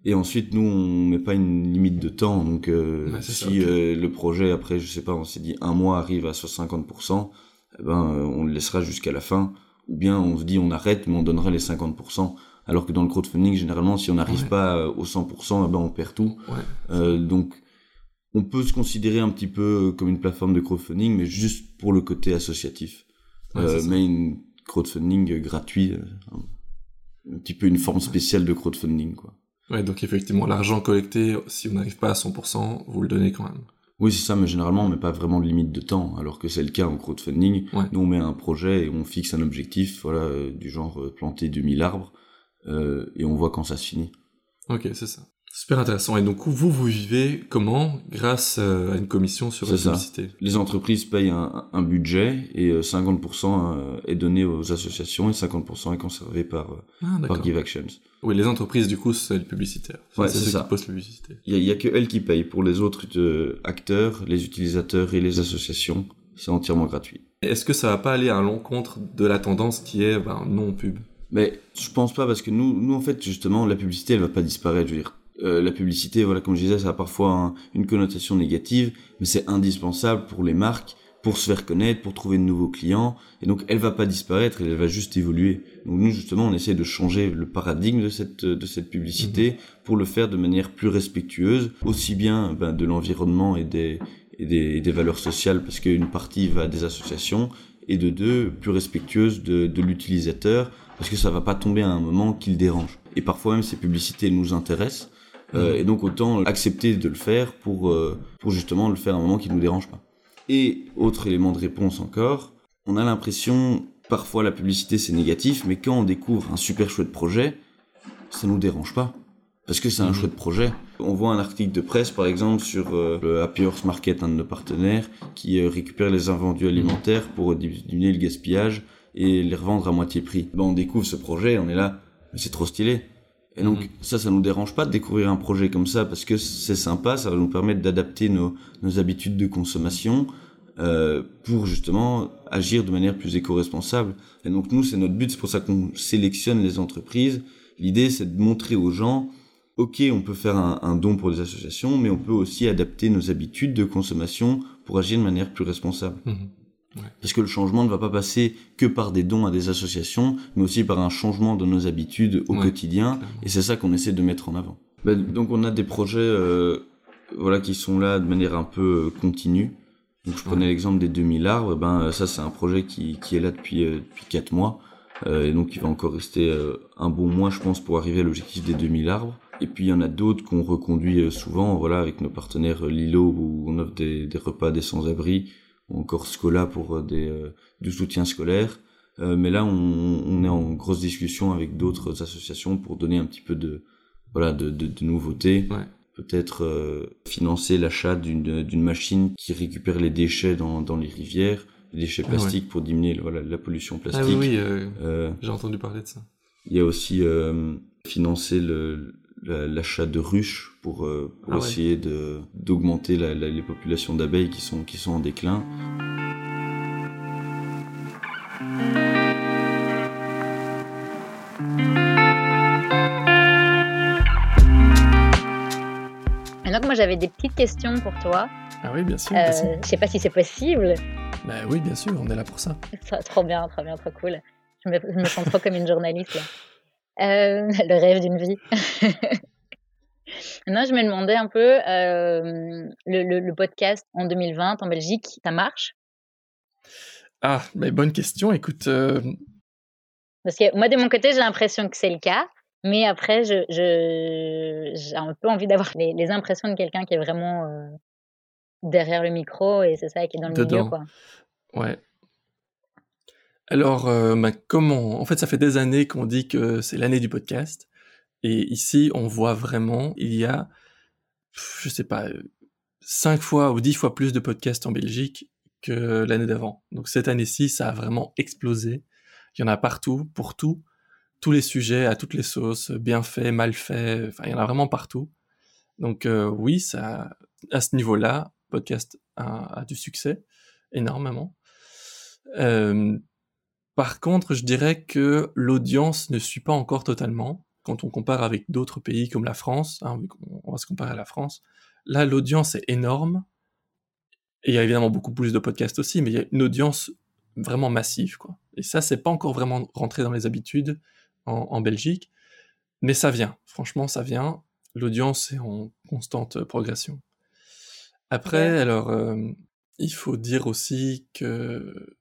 Et ensuite, nous, on met pas une limite de temps. Donc, Ouais, si ça, le projet, après, je sais pas, on s'est dit un mois arrive à 50%, eh ben, euh, on le laissera jusqu'à la fin. Ou bien on se dit on arrête, mais on donnera les 50%. Alors que dans le crowdfunding, généralement, si on n'arrive Ouais. pas euh, au 100%, eh ben, on perd tout. Ouais. Euh, donc, on peut se considérer un petit peu comme une plateforme de crowdfunding, mais juste pour le côté associatif. Ouais, Euh, mais une crowdfunding gratuit, euh, un, un petit peu une forme spéciale de crowdfunding, quoi. Ouais, donc effectivement, l'argent collecté, si on n'arrive pas à 100%, vous le donnez quand même. Oui, c'est ça, mais généralement, on met pas vraiment de limite de temps, alors que c'est le cas en crowdfunding. Ouais. Nous, on met un projet et on fixe un objectif, voilà, euh, du genre euh, planter 2000 arbres, euh, et on voit quand ça se finit. Ok, c'est ça. Super intéressant. Et donc, vous, vous vivez comment Grâce euh, à une commission sur la publicité. Les entreprises payent un, un budget et euh, 50% euh, est donné aux associations et 50% est conservé par, euh, Ah, par. Give Actions. Oui, les entreprises, du coup, c'est le publicitaire. Ouais, c'est ceux ça. qui posent la publicité. Il y a, a que elles qui payent. Pour les autres euh, acteurs, les utilisateurs et les associations, c'est entièrement gratuit. Est-ce que ça va pas aller à l'encontre de la tendance qui est ben, non pub Mais je pense pas parce que nous, nous en fait, justement, la publicité, elle va pas disparaître. Je veux dire, Euh, la publicité, voilà, comme je disais, ça a parfois un- une connotation négative, mais c'est indispensable pour les marques pour se faire connaître, pour trouver de nouveaux clients. Et donc, elle va pas disparaître, elle va juste évoluer. Donc nous, justement, on essaie de changer le paradigme de cette de cette publicité pour le faire de manière plus respectueuse, aussi bien ben, de l'environnement et des et des, et des valeurs sociales, parce qu'une partie va à des associations, et de deux, plus respectueuse de, de l'utilisateur, parce que ça va pas tomber à un moment qui le dérange. Et parfois même ces publicités nous intéressent, euh, et donc autant accepter de le faire pour, euh, pour justement le faire à un moment qui nous dérange pas. Et autre élément de réponse encore, on a l'impression, parfois la publicité c'est négatif, mais quand on découvre un super chouette projet, ça nous dérange pas. Parce que c'est un Mhm. chouette projet. On voit un article de presse, par exemple, sur euh, le Happy Horse Market, un de nos partenaires, qui euh, récupère les invendus alimentaires pour di- diminuer le gaspillage et les revendre à moitié prix. Ben, on découvre ce projet, on est là, mais c'est trop stylé. Et donc Mhm. ça, ça nous dérange pas de découvrir un projet comme ça parce que c'est sympa, ça va nous permettre d'adapter nos, nos habitudes de consommation euh, pour justement agir de manière plus éco-responsable. Et donc nous, c'est notre but, c'est pour ça qu'on sélectionne les entreprises. L'idée, c'est de montrer aux gens, ok, on peut faire un, un don pour des associations, mais on peut aussi adapter nos habitudes de consommation pour agir de manière plus responsable. Parce que le changement ne va pas passer que par des dons à des associations, mais aussi par un changement de nos habitudes au Ouais, quotidien. clairement. Et c'est ça qu'on essaie de mettre en avant. Ben, donc on a des projets euh, voilà, qui sont là de manière un peu euh, continue. Donc je prenais Ouais. l'exemple des 2000 arbres. Ben, euh, ça c'est un projet qui, qui est là depuis, euh, depuis 4 mois. Euh, et donc il va encore rester un bon mois, je pense, pour arriver à l'objectif des 2000 arbres. Et puis il y en a d'autres qu'on reconduit souvent, voilà, avec nos partenaires Lilo, où on offre des, des repas des sans-abri, encore Scola pour euh, des, euh, du soutien scolaire. Euh, mais là, on, on est en grosse discussion avec d'autres associations pour donner un petit peu de, voilà, de, de, de nouveautés. Ouais. Peut-être financer l'achat d'une machine qui récupère les déchets dans, dans les rivières, les déchets Ah ouais. plastiques pour diminuer voilà, la pollution Ah plastique. oui, oui, Euh, j'ai entendu parler de ça. il y a aussi financer le l'achat de ruches pour, euh, pour Ah ouais. essayer de d'augmenter les populations d'abeilles qui sont qui sont en déclin. Et donc moi j'avais des petites questions pour toi. Ah oui, bien sûr. Euh, je sais pas si c'est possible. Bah oui, bien sûr, on est là pour ça. Trop- Trop bien, trop bien, trop cool. Je me, je me sens trop comme une journaliste là. Euh, le rêve d'une vie. non, je me demandais un peu, euh, le, le- le podcast en 2020 en Belgique, ça marche? Ah, mais bonne question. Écoute, euh, Parce que moi de mon côté j'ai l'impression que c'est le cas, mais après je je- j'ai un peu envie d'avoir les, les impressions de quelqu'un qui est vraiment derrière le micro et c'est ça qui est dans le milieu Dedans. quoi. ouais. Alors, euh, comment En fait, ça fait des années qu'on dit que c'est l'année du podcast. Et ici, on voit vraiment, il y a, je sais pas, cinq fois ou dix fois plus de podcasts en Belgique que l'année d'avant. Donc cette année-ci, ça a vraiment explosé. Il y en a partout, pour tout, tous les sujets, à toutes les sauces, bien fait, mal fait, enfin, il y en a vraiment partout. Donc euh, oui, ça, à ce niveau-là, podcast a, du succès, énormément. Euh, par contre, je dirais que l'audience ne suit pas encore totalement. Quand on compare avec d'autres pays comme la France, hein, on va se comparer à la France, là l'audience est énorme. Et il y a évidemment beaucoup plus de podcasts aussi, mais il y a une audience vraiment massive, quoi. Et ça, c'est pas encore vraiment rentré dans les habitudes en, Belgique, mais ça vient. Franchement, ça vient. L'audience est en constante progression. Après, alors, euh, il faut dire aussi que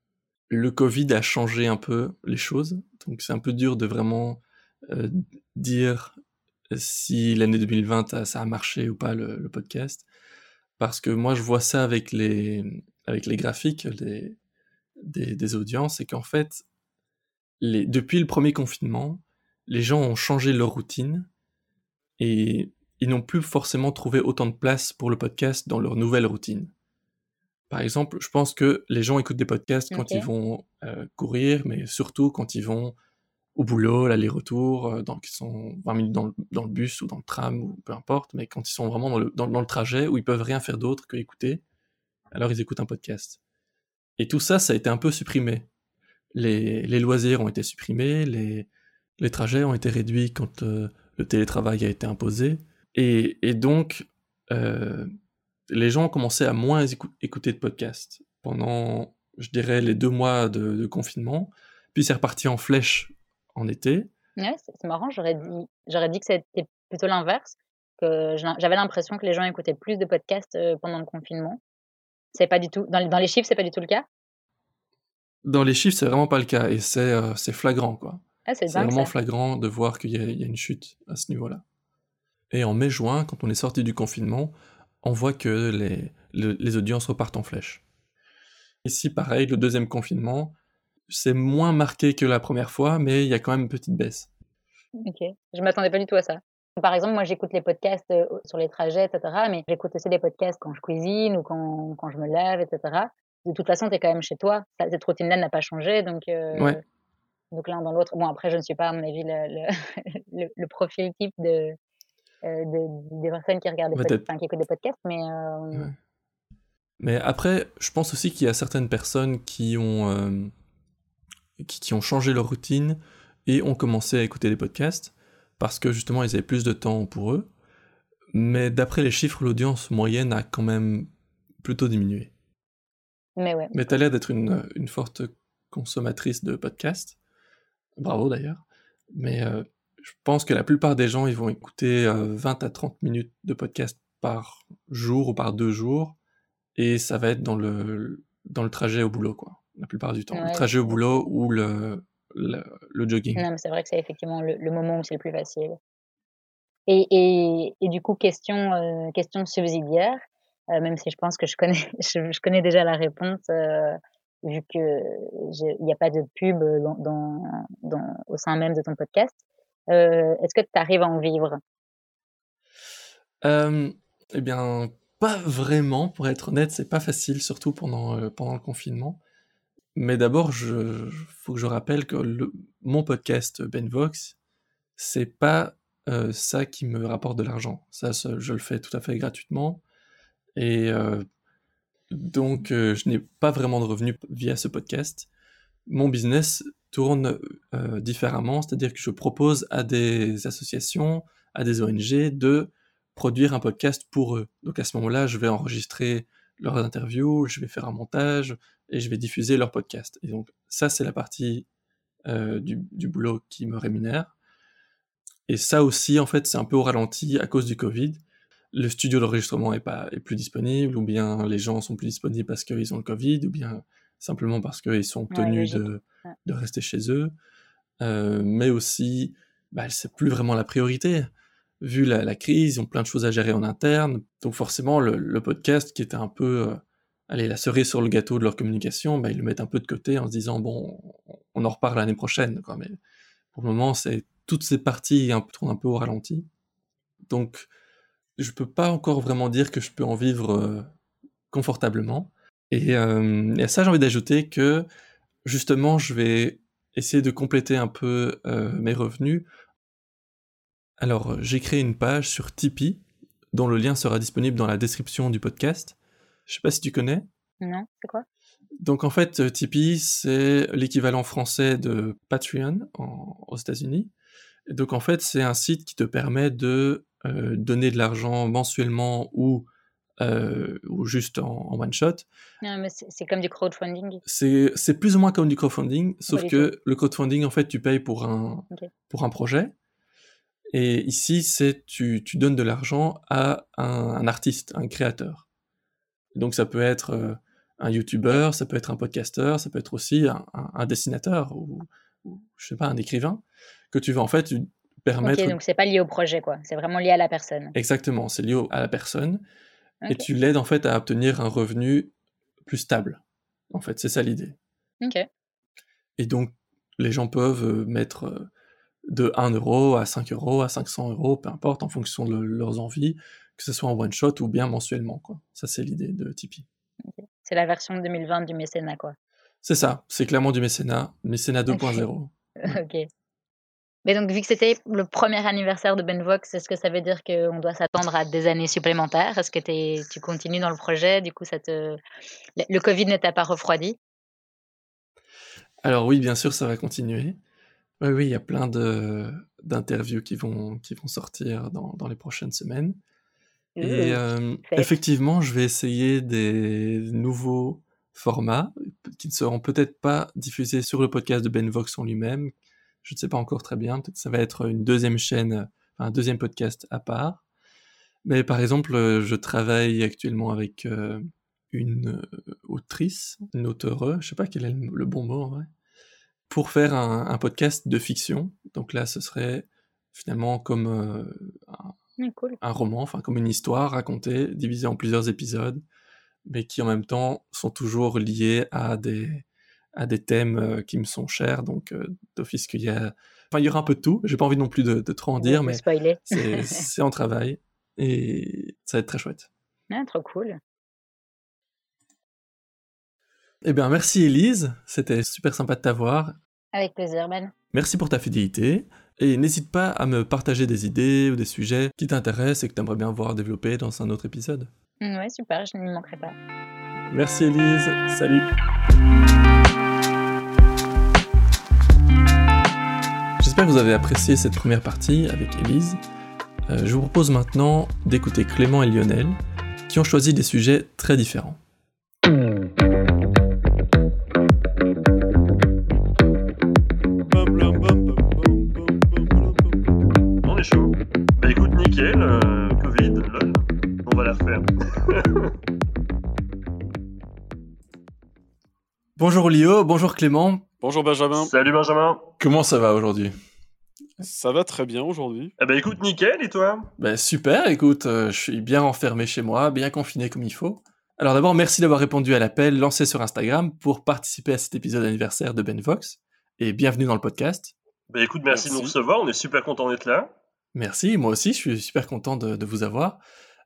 le Covid a changé un peu les choses. Donc, c'est un peu dur de vraiment euh, dire si l'année 2020 ça a marché ou pas le, podcast. Parce que moi, je vois ça avec les, avec les graphiques des, des, audiences, et qu'en fait, depuis le premier confinement, les gens ont changé leur routine et ils n'ont plus forcément trouvé autant de place pour le podcast dans leur nouvelle routine. Par exemple, je pense que les gens écoutent des podcasts quand ils vont euh, courir, mais surtout quand ils vont au boulot, l'aller-retour, euh, dans, qui sont 20 minutes dans le, bus ou dans le tram ou peu importe, mais quand ils sont vraiment dans le, trajet où ils peuvent rien faire d'autre que écouter, alors ils écoutent un podcast. Et tout ça, ça a été un peu supprimé. Les, loisirs ont été supprimés, les, trajets ont été réduits quand euh, le télétravail a été imposé, et, donc euh, les gens ont commencé à moins écouter de podcasts pendant, je dirais, les deux mois de confinement, puis c'est reparti en flèche en été. Ouais, c'est marrant, j'aurais dit, j'aurais dit que c'était plutôt l'inverse, que j'avais l'impression que les gens écoutaient plus de podcasts euh, pendant le confinement. C'est pas du tout, dans, dans les chiffres, c'est pas du tout le cas? Dans les chiffres, c'est vraiment pas le cas, et c'est euh, flagrant, quoi. Ah, c'est vraiment flagrant de voir qu'il y, y, a une chute à ce niveau-là. Et en mai-juin, quand on est sorti du confinement, on voit que les, les audiences repartent en flèche. Ici, pareil, le deuxième confinement, c'est moins marqué que la première fois, mais il y a quand même une petite baisse. Ok, je m'attendais pas du tout à ça. Par exemple, moi j'écoute les podcasts euh, sur les trajets, etc. Mais j'écoute aussi des podcasts quand je cuisine ou quand, quand je me lève, etc. De toute façon, tu es quand même chez toi. Cette routine-là n'a pas changé. Donc, euh, donc l'un dans l'autre. Bon, après, je ne suis pas, à mon avis, le, le, profil type de, euh, de, des personnes qui regardent des podcasts, qui écoutent des podcasts. Mais, mais après, je pense aussi qu'il y a certaines personnes qui ont qui, ont changé leur routine et ont commencé à écouter des podcasts parce que justement ils avaient plus de temps pour eux. Mais d'après les chiffres, l'audience moyenne a quand même plutôt diminué. Mais ouais. Mais tu as l'air d'être une, une, forte consommatrice de podcasts. Bravo d'ailleurs. Mais euh, je pense que la plupart des gens, ils vont écouter 20 euh, à 30 minutes de podcast par jour ou par deux jours. Et ça va être dans le, dans le trajet au boulot, quoi la plupart du temps. le trajet au boulot ou le, le, jogging. Non, mais c'est vrai que c'est effectivement le, moment où c'est le plus facile. Et, et, et du coup, question, euh, question subsidiaire, euh, même si je pense que je connais, je, connais déjà la réponse, euh, vu qu'il n'y a pas de pub dans, dans, au sein même de ton podcast. Est-ce que tu arrives à en vivre? Eh bien, pas vraiment, pour être honnête, c'est pas facile, surtout pendant, pendant le confinement. Mais d'abord, il faut que je rappelle que mon podcast Benvox, c'est pas euh, ça qui me rapporte de l'argent. Ça, je le fais tout à fait gratuitement. Et euh, donc, euh, je n'ai pas vraiment de revenus via ce podcast. Mon business tourne différemment, c'est-à-dire que je propose à des associations, à des ONG de produire un podcast pour eux. Donc à ce moment-là, je vais enregistrer leurs interviews, je vais faire un montage, et je vais diffuser leur podcast. Et donc ça, c'est la partie euh, du, boulot qui me rémunère. Et ça aussi, en fait, c'est un peu au ralenti à cause du Covid. Le studio d'enregistrement est, pas, est plus disponible, ou bien les gens sont plus disponibles parce qu'ils ont le Covid, ou bien simplement parce qu'ils sont tenus de, de, rester chez eux. Euh, mais aussi, bah, c'est plus vraiment la priorité. Vu la, crise, ils ont plein de choses à gérer en interne. Donc forcément, le, podcast qui était un peu... Euh, allez, la cerise sur le gâteau de leur communication, bah, ils le mettent un peu de côté en se disant, bon, on en reparle l'année prochaine. Quoi. Mais pour le moment, c'est toutes ces parties un peu, un peu au ralenti. Donc, je peux pas encore vraiment dire que je peux en vivre euh, confortablement. Et, euh, et, à ça, j'ai envie d'ajouter que justement, je vais essayer de compléter un peu euh, mes revenus, alors j'ai créé une page sur Tipeee, dont le lien sera disponible dans la description du podcast. Je sais pas si tu connais. Non, c'est quoi? Donc en fait, Tipeee, c'est l'équivalent français de Patreon en- aux États-Unis. Donc en fait, c'est un site qui te permet de euh, donner de l'argent mensuellement ou, euh, ou juste en, en one shot. Non, mais c'est comme du crowdfunding. C'est plus ou moins comme du crowdfunding, sauf que le crowdfunding, en fait, tu payes pour un, pour un projet. Et ici, c'est tu, tu donnes de l'argent à un, un artiste, un créateur. Donc ça peut être euh, un youtubeur, ça peut être un podcasteur, ça peut être aussi un, un- un dessinateur ou, ou, je sais pas, un écrivain, que tu vas en fait permettre... Ok, donc c'est pas lié au projet, quoi. C'est vraiment lié à la personne. Exactement, c'est lié au- à la personne. Et tu l'aides en fait à obtenir un revenu plus stable. En fait, c'est ça l'idée. Ok. Et donc, les gens peuvent euh, mettre euh, de 1 euro à 5 euros, à 500 euros, peu importe, en fonction de leurs envies, que ce soit en one shot ou bien mensuellement. Quoi. Ça, c'est l'idée de Tipeee. C'est la version 2020 du mécénat, quoi. C'est ça, c'est clairement du mécénat, mécénat 2.0. ok. Mais donc, vu que c'était le premier anniversaire de Benvox, est-ce que ça veut dire qu'on doit s'attendre à des années supplémentaires? Est-ce que tu continues dans le projet? Du coup, ça te... le Covid ne t'a pas refroidi? Alors oui, bien sûr, ça va continuer. Oui, oui, il y a plein d'interviews qui vont, qui vont sortir dans, dans les prochaines semaines. Et euh, effectivement, je vais essayer des nouveaux formats qui ne seront peut-être pas diffusés sur le podcast de Benvox en lui-même. Je ne sais pas encore très bien. Peut-être que ça va être une deuxième chaîne, enfin, un deuxième podcast à part. Mais par exemple, euh, je travaille actuellement avec euh, une euh, autrice, une auteure, je sais pas quel est le bon mot en vrai, pour faire un, un podcast de fiction. Donc là, ce serait finalement comme un, cool. un roman, enfin comme une histoire racontée, divisée en plusieurs épisodes, mais qui en même temps sont toujours liés à des, à des thèmes euh, qui me sont chers. Donc euh, d'office qu'il y a... Enfin, il y aura un peu de tout. J'ai pas envie non plus de, de trop en dire, mais c'est en travail et ça va être très chouette. Ah, trop cool. Eh bien, merci Elise, c'était super sympa de t'avoir. Avec plaisir, Ben. Merci pour ta fidélité et n'hésite pas à me partager des idées ou des sujets qui t'intéressent et que tu aimerais bien voir développés dans un autre épisode. Ouais, super, je n'y manquerai pas. Merci Elise, salut J'espère que vous avez apprécié cette première partie avec Elise. Euh, je vous propose maintenant d'écouter Clément et Lionel, qui ont choisi des sujets très différents. On est chaud. Bah écoute, nickel, euh, Covid, lol. On va la refaire. Bonjour Lio, bonjour Clément, Bonjour Benjamin, Salut Benjamin. comment ça va aujourd'hui? Ça va très bien aujourd'hui. Eh bah écoute, nickel, et toi? Ben super, écoute, euh, je suis bien enfermé chez moi, bien confiné comme il faut. Alors d'abord, merci d'avoir répondu à l'appel lancé sur Instagram pour participer à cet épisode anniversaire de Benvox, et bienvenue dans le podcast. Bah écoute, merci, de nous recevoir, on est super content d'être là. Merci, moi aussi, je suis super content de, de vous avoir.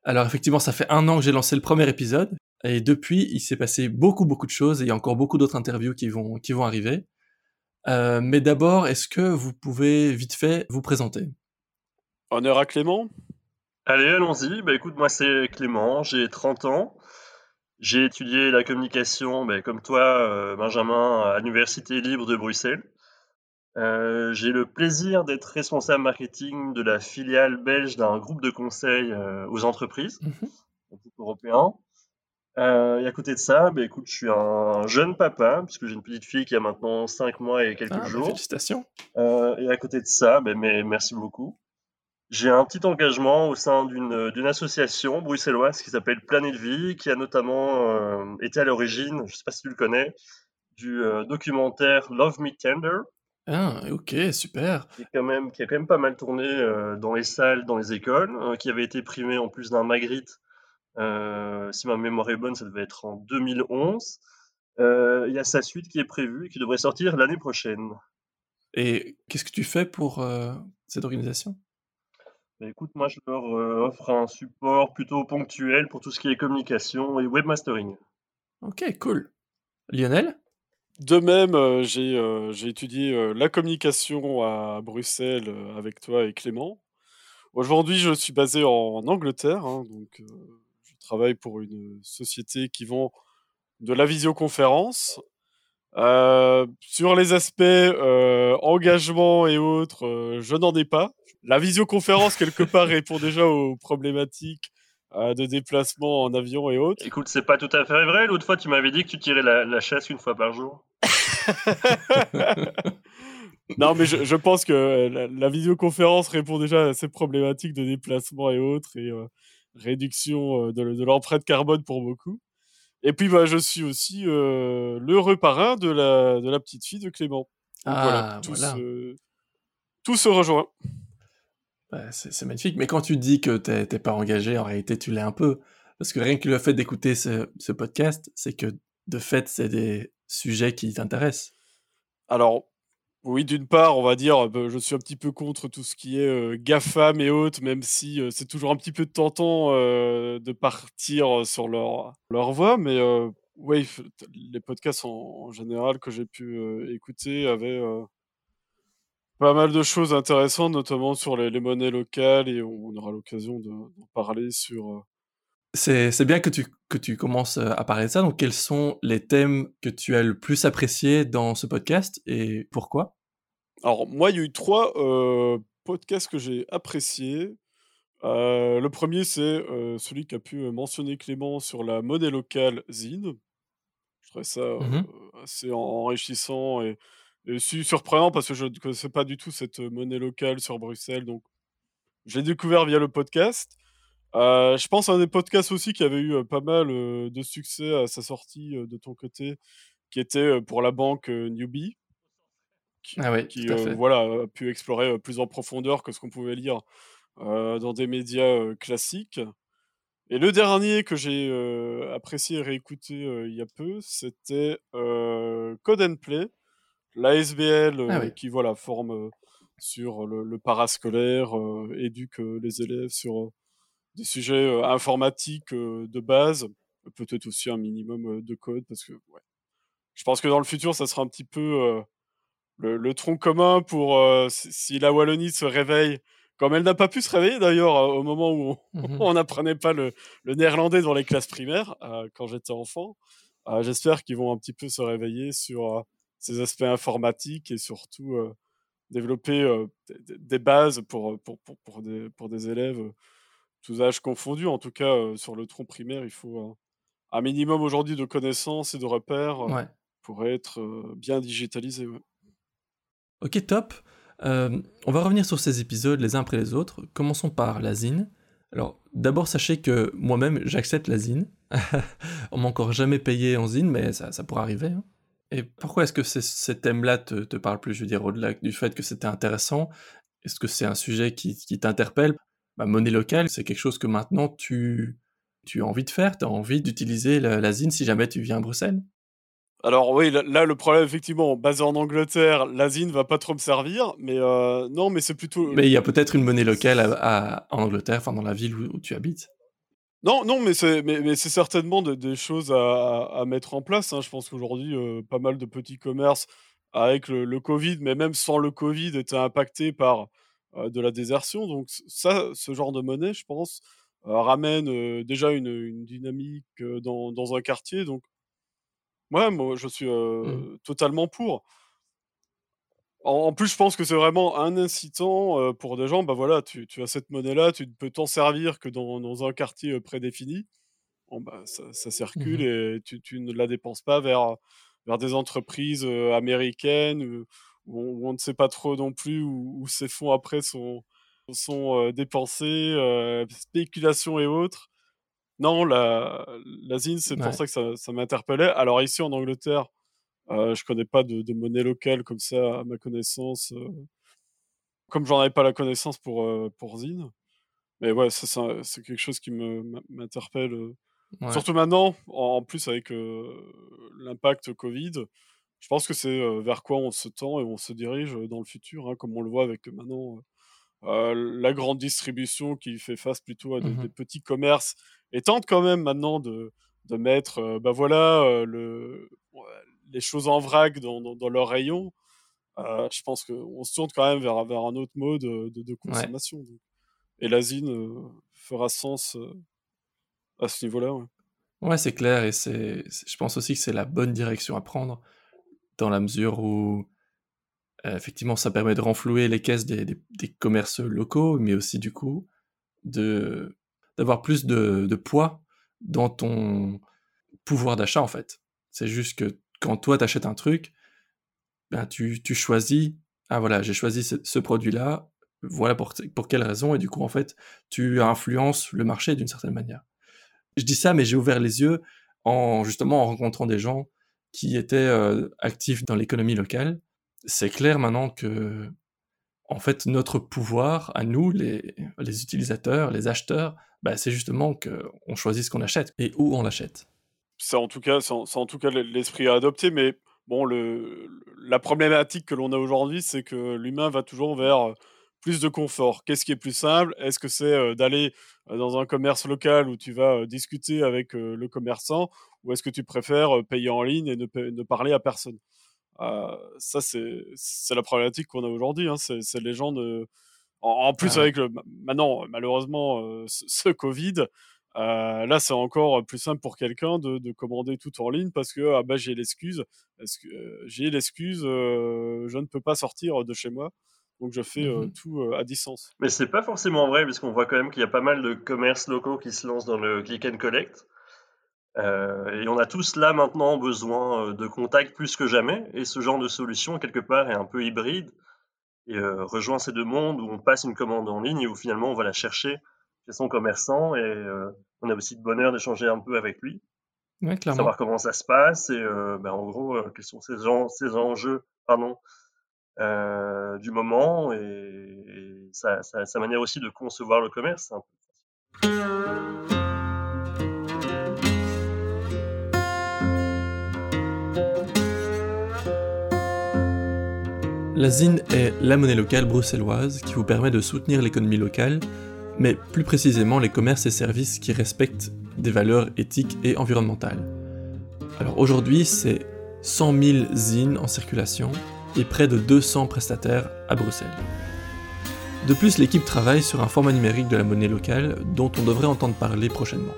Alors effectivement, ça fait un an que j'ai lancé le premier épisode, et depuis, il s'est passé beaucoup, beaucoup de choses, et il y a encore beaucoup d'autres interviews qui vont, qui vont arriver. Euh, mais d'abord, est-ce que vous pouvez vite fait vous présenter? Honneur à Clément? Allez, allons-y. Bah écoute, moi c'est Clément, j'ai 30 ans. J'ai étudié la communication, bah, comme toi, euh, Benjamin, à l'Université libre de Bruxelles. Euh, j'ai le plaisir d'être responsable marketing de la filiale belge d'un groupe de conseil euh, aux entreprises, Mhm. un groupe européen. Euh, et à côté de ça, bah, écoute, je suis un jeune papa, puisque j'ai une petite fille qui a maintenant 5 mois et quelques Ah, ben, jours. Félicitations. Euh, et à côté de ça, mais merci beaucoup. J'ai un petit engagement au sein d'une association bruxelloise qui s'appelle Planète Vie, qui a notamment euh, été à l'origine, je ne sais pas si tu le connais, du documentaire Love Me Tender, Ah, ok, super. qui, est quand même, qui a quand même pas mal tourné dans les salles, dans les écoles, qui avait été primé en plus d'un Magritte. Euh, si ma mémoire est bonne, ça devait être en 2011. Euh, Il y a sa suite qui est prévue et qui devrait sortir l'année prochaine. Et qu'est-ce que tu fais pour euh, cette organisation? Bah, écoute, moi je leur euh, offre un support plutôt ponctuel pour tout ce qui est communication et webmastering. Ok, cool. Lionel? De même, j'ai euh, j'ai étudié euh, la communication à Bruxelles avec toi et Clément. Aujourd'hui, je suis basé en Angleterre, hein, donc euh, travaille pour une société qui vend de la visioconférence. Euh, sur les aspects euh, engagement et autres, euh, je n'en ai pas. La visioconférence, quelque part, répond déjà aux problématiques euh, de déplacement en avion et autres. Écoute, c'est pas tout à fait vrai. L'autre fois, tu m'avais dit que tu tirais la, la chasse une fois par jour. non, mais je, je pense que la, la, visioconférence répond déjà à ces problématiques de déplacement et autres et euh, réduction euh, de, de l'empreinte carbone pour beaucoup. Et puis, bah, je suis aussi euh, l'heureux parrain de la, de la petite fille de Clément. Donc, Ah, voilà, tout, voilà. Se, tout se rejoint. Bah, c'est c'est magnifique. Mais quand tu dis que t'es pas engagé, en réalité, tu l'es un peu. Parce que rien que le fait d'écouter ce, ce podcast, c'est que de fait, c'est des sujets qui t'intéressent. Alors, oui, d'une part, on va dire, bah, je suis un petit peu contre tout ce qui est euh, GAFAM et autres, même si euh, c'est toujours un petit peu tentant euh, de partir sur leur, leur voie. Mais oui, les podcasts en, général que j'ai pu écouter avaient pas mal de choses intéressantes, notamment sur les, monnaies locales, et on, on aura l'occasion de- d'en parler sur, C'est bien que tu, que tu commences euh, à parler de ça. Donc, quels sont les thèmes que tu as le plus appréciés dans ce podcast et pourquoi? Alors, moi, il y a eu trois euh, podcasts que j'ai appréciés. Euh, le premier, c'est euh, celui qu'a pu mentionner Clément sur la monnaie locale Zine. Je trouvais ça Mhm. assez en- enrichissant et, et surprenant parce que je ne connaissais pas du tout cette monnaie locale sur Bruxelles. Donc, j'ai découvert via le podcast. Euh, je pense à un des podcasts aussi qui avait eu euh, pas mal euh, de succès à sa sortie de ton côté, qui était pour la banque Newbie qui, Ah oui, qui, voilà, a pu explorer plus en profondeur que ce qu'on pouvait lire dans des médias classiques. Et le dernier que j'ai euh, apprécié et réécouté euh, il y a peu, c'était euh, Code and Play, l'ASBL Ah euh, oui. qui voilà, forme sur le, le parascolaire, éduque les élèves sur des sujets informatiques de base, peut-être aussi un minimum de code, parce que ouais, je pense que dans le futur, ça sera un petit peu le, le tronc commun pour si, la Wallonie se réveille, comme elle n'a pas pu se réveiller d'ailleurs euh, au moment où on Mhm. on n'apprenait pas le, le néerlandais dans les classes primaires euh, quand j'étais enfant. Euh, J'espère qu'ils vont un petit peu se réveiller sur ces aspects informatiques et surtout développer des, bases pour, pour, pour, pour des, pour des élèves, tous âges confondus. En tout cas, euh, sur le tronc primaire, il faut un minimum aujourd'hui de connaissances et de repères Ouais. pour être bien digitalisé. ouais. Ok, top. On va revenir sur ces épisodes les uns après les autres. Commençons par la zine. Alors, d'abord, sachez que moi-même, j'accepte la zine. on m'a encore jamais payé en zine, mais ça, ça pourrait arriver. hein. Et pourquoi est-ce que ces, ces thèmes-là te, te parlent plus? Je veux dire, au-delà du fait que c'était intéressant, est-ce que c'est un sujet qui, qui t'interpelle? Bah, Monnaie locale, c'est quelque chose que maintenant tu, tu as envie de faire, tu as envie d'utiliser la, la zine si jamais tu viens à Bruxelles Alors oui, là, là, le problème, effectivement, basé en Angleterre, l'Asie ne va pas trop me servir, mais euh, non, mais c'est plutôt... Mais il y a peut-être une monnaie locale à, à- en Angleterre, enfin dans la ville où, où tu habites. Non, non, mais c'est mais, mais c'est certainement de- des choses à, mettre en place. hein. Je pense qu'aujourd'hui, euh, pas mal de petits commerces avec le, le Covid, mais même sans le Covid, étaient impactés par de la désertion. Donc ça, ce genre de monnaie, je pense, euh, ramène euh, déjà une, une dynamique euh, dans, dans un quartier. Donc ouais, moi, je suis euh, Mhm. totalement pour. En, plus, je pense que c'est vraiment un incitant euh, pour des gens. Bah voilà, tu, tu as cette monnaie-là, tu ne peux t'en servir que dans, dans un quartier euh, prédéfini. Bon, bah, ça, ça circule Mhm. et tu, tu ne la dépenses pas vers, vers des entreprises euh, américaines euh, où, on, où on ne sait pas trop non plus où, où ces fonds après sont, sont euh, dépensés, euh, spéculation et autres. Non, la, la zine, c'est pour ça que ça, ça m'interpellait. Alors ici en Angleterre, euh, je connais pas de, de monnaie locale comme ça à ma connaissance. euh, comme j'en avais pas la connaissance pour, euh, pour Zine. Mais ouais, c'est quelque chose qui me- m'interpelle. euh, Ouais. Surtout maintenant, en, en plus avec l'impact Covid. Je pense que c'est vers quoi on se tend et on se dirige dans le futur, hein, comme on le voit avec maintenant euh, la grande distribution qui fait face plutôt à des, Mhm. des petits commerces et tente quand même maintenant de, de mettre, euh, bah voilà, euh, le, les choses en vrac dans, dans, leur rayon, je pense qu'on se tourne quand même vers, vers un autre mode de, de consommation. Et l'asine fera sens à ce niveau-là. Ouais, ouais c'est clair, et je pense aussi que c'est la bonne direction à prendre, dans la mesure où effectivement ça permet de renflouer les caisses des, commerces locaux, mais aussi du coup de, d'avoir plus de, de poids dans ton pouvoir d'achat en fait. C'est juste que quand toi t'achètes un truc, ben tu, tu choisis, ah voilà, j'ai choisi ce, produit-là, voilà pour, pour quelle raison, et du coup en fait tu influences le marché d'une certaine manière. Je dis ça, mais j'ai ouvert les yeux en justement en rencontrant des gens qui étaient euh, actifs dans l'économie locale. C'est clair maintenant que en fait, notre pouvoir à nous, les, utilisateurs, les acheteurs, bah, c'est justement qu'on choisit ce qu'on achète et où on l'achète. C'est en tout cas, c'est en, tout cas l'esprit à adopter, mais bon, le, la problématique que l'on a aujourd'hui, c'est que l'humain va toujours vers plus de confort. Qu'est-ce qui est plus simple? Est-ce que c'est euh, d'aller euh, dans un commerce local où tu vas discuter avec le commerçant, ou est-ce que tu préfères payer en ligne et ne, ne parler à personne? Ça, c'est la problématique qu'on a aujourd'hui. Hein. C'est les gens de en, plus, ah avec le, maintenant, malheureusement, ce, Covid, là, c'est encore plus simple pour quelqu'un de, commander tout en ligne parce que ah bah, j'ai l'excuse, j'ai l'excuse, je ne peux pas sortir de chez moi? Donc je fais mmh tout à distance. Mais c'est pas forcément vrai, puisqu'on voit quand même qu'il y a pas mal de commerces locaux qui se lancent dans le click and collect. et on a tous là maintenant besoin de contact plus que jamais. Et ce genre de solution, quelque part, est un peu hybride et euh, rejoint ces deux mondes où on passe une commande en ligne et où finalement on va la chercher chez son commerçant et euh, on a aussi de bonheur d'échanger un peu avec lui, ouais, clairement. savoir comment ça se passe et euh, ben, en gros quels sont ces, ces enjeux pardon, du moment et, sa, manière aussi de concevoir le commerce. Peu. La ZIN est la monnaie locale bruxelloise qui vous permet de soutenir l'économie locale, mais plus précisément les commerces et services qui respectent des valeurs éthiques et environnementales. Alors aujourd'hui, c'est 100 000 ZIN en circulation et près de 200 prestataires à Bruxelles. De plus, l'équipe travaille sur un format numérique de la monnaie locale dont on devrait entendre parler prochainement.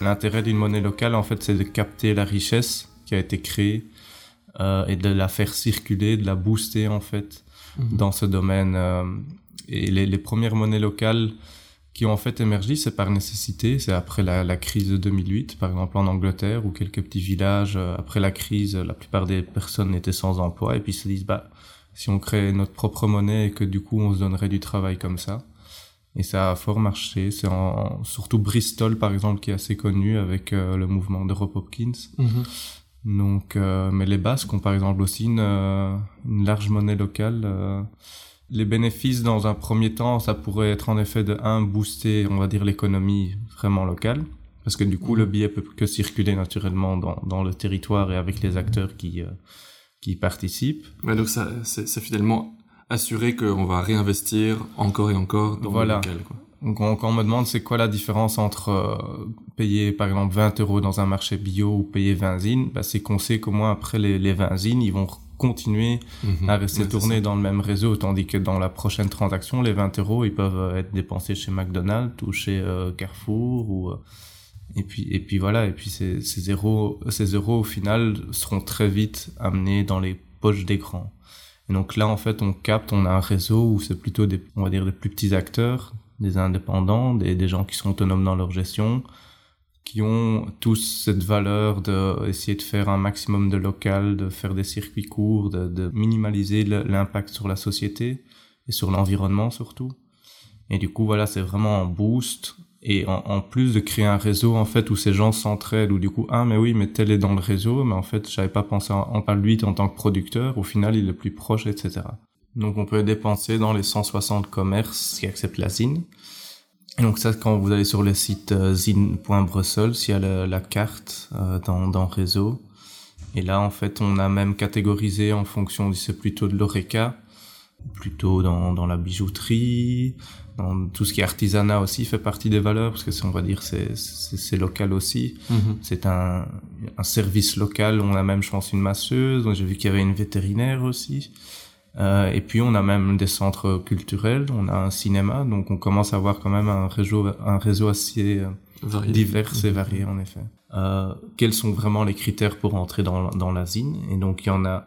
L'intérêt d'une monnaie locale, en fait, c'est de capter la richesse qui a été créée euh, et de la faire circuler, de la booster, en fait, mhm. dans ce domaine. Euh, et les, les, premières monnaies locales qui ont en fait émergé, c'est par nécessité. C'est après la, la, crise de 2008, par exemple en Angleterre, où quelques petits villages, euh, après la crise, la plupart des personnes étaient sans emploi, et puis ils se disent, bah, si on crée notre propre monnaie et que du coup on se donnerait du travail comme ça, et ça a fort marché. C'est surtout Bristol, par exemple, qui est assez connu avec euh, le mouvement de Rob Hopkins. Mhm. Donc, euh, mais les Basques ont par exemple aussi une, euh, une large monnaie locale. Les bénéfices, dans un premier temps, ça pourrait être en effet de un booster, on va dire, l'économie vraiment locale, parce que du coup, le billet peut que circuler naturellement dans, dans le territoire et avec les acteurs qui qui participent. Ouais, donc ça, c'est finalement assurer qu'on va réinvestir encore et encore dans voilà. le local. Quoi. Donc quand on me demande c'est quoi la différence entre euh, payer par exemple 20 euros dans un marché bio ou payer 20 zines, bah, c'est qu'on sait qu'au moins après les, les 20 zines, ils vont continuer mhm. à rester tournés dans le même réseau, tandis que dans la prochaine transaction, les 20 euros, ils peuvent euh, être dépensés chez McDonald's ou chez euh, Carrefour ou et puis et puis voilà et puis ces, ces euros ces euros au final seront très vite amenés dans les poches des grands donc là, en fait, on capte, on a un réseau où c'est plutôt des, on va dire, des plus petits acteurs, des indépendants, des, des gens qui sont autonomes dans leur gestion, qui ont tous cette valeur d'essayer de, faire un maximum de local, de faire des circuits courts, de, minimaliser l'impact sur la société et sur l'environnement surtout. Et du coup, voilà, c'est vraiment un boost. Et en, plus de créer un réseau en fait où ces gens s'entraident ou du coup ah mais oui mais tel est dans le réseau mais en fait j'avais pas pensé en, en lui en tant que producteur. Au final il est plus proche etc donc on peut dépenser dans les 160 commerces qui acceptent la zine donc ça quand vous allez sur le site euh, zine.brussels il y a la, la carte euh, dans, dans réseau et là en fait on a même catégorisé en fonction c'est plutôt de l'oreca plutôt dans, dans la bijouterie, dans tout ce qui est artisanat aussi fait partie des valeurs, parce que on va dire c'est c'est local aussi. Mhm. C'est un, un service local. On a même, je pense, une masseuse. J'ai vu qu'il y avait une vétérinaire aussi. Euh, et puis on a même des centres culturels. On a un cinéma. Donc on commence à avoir quand même un réseau, un réseau assez euh, Varié. divers et Mhm. varié en effet. Euh, quels sont vraiment les critères pour entrer dans, dans Et donc il y en a.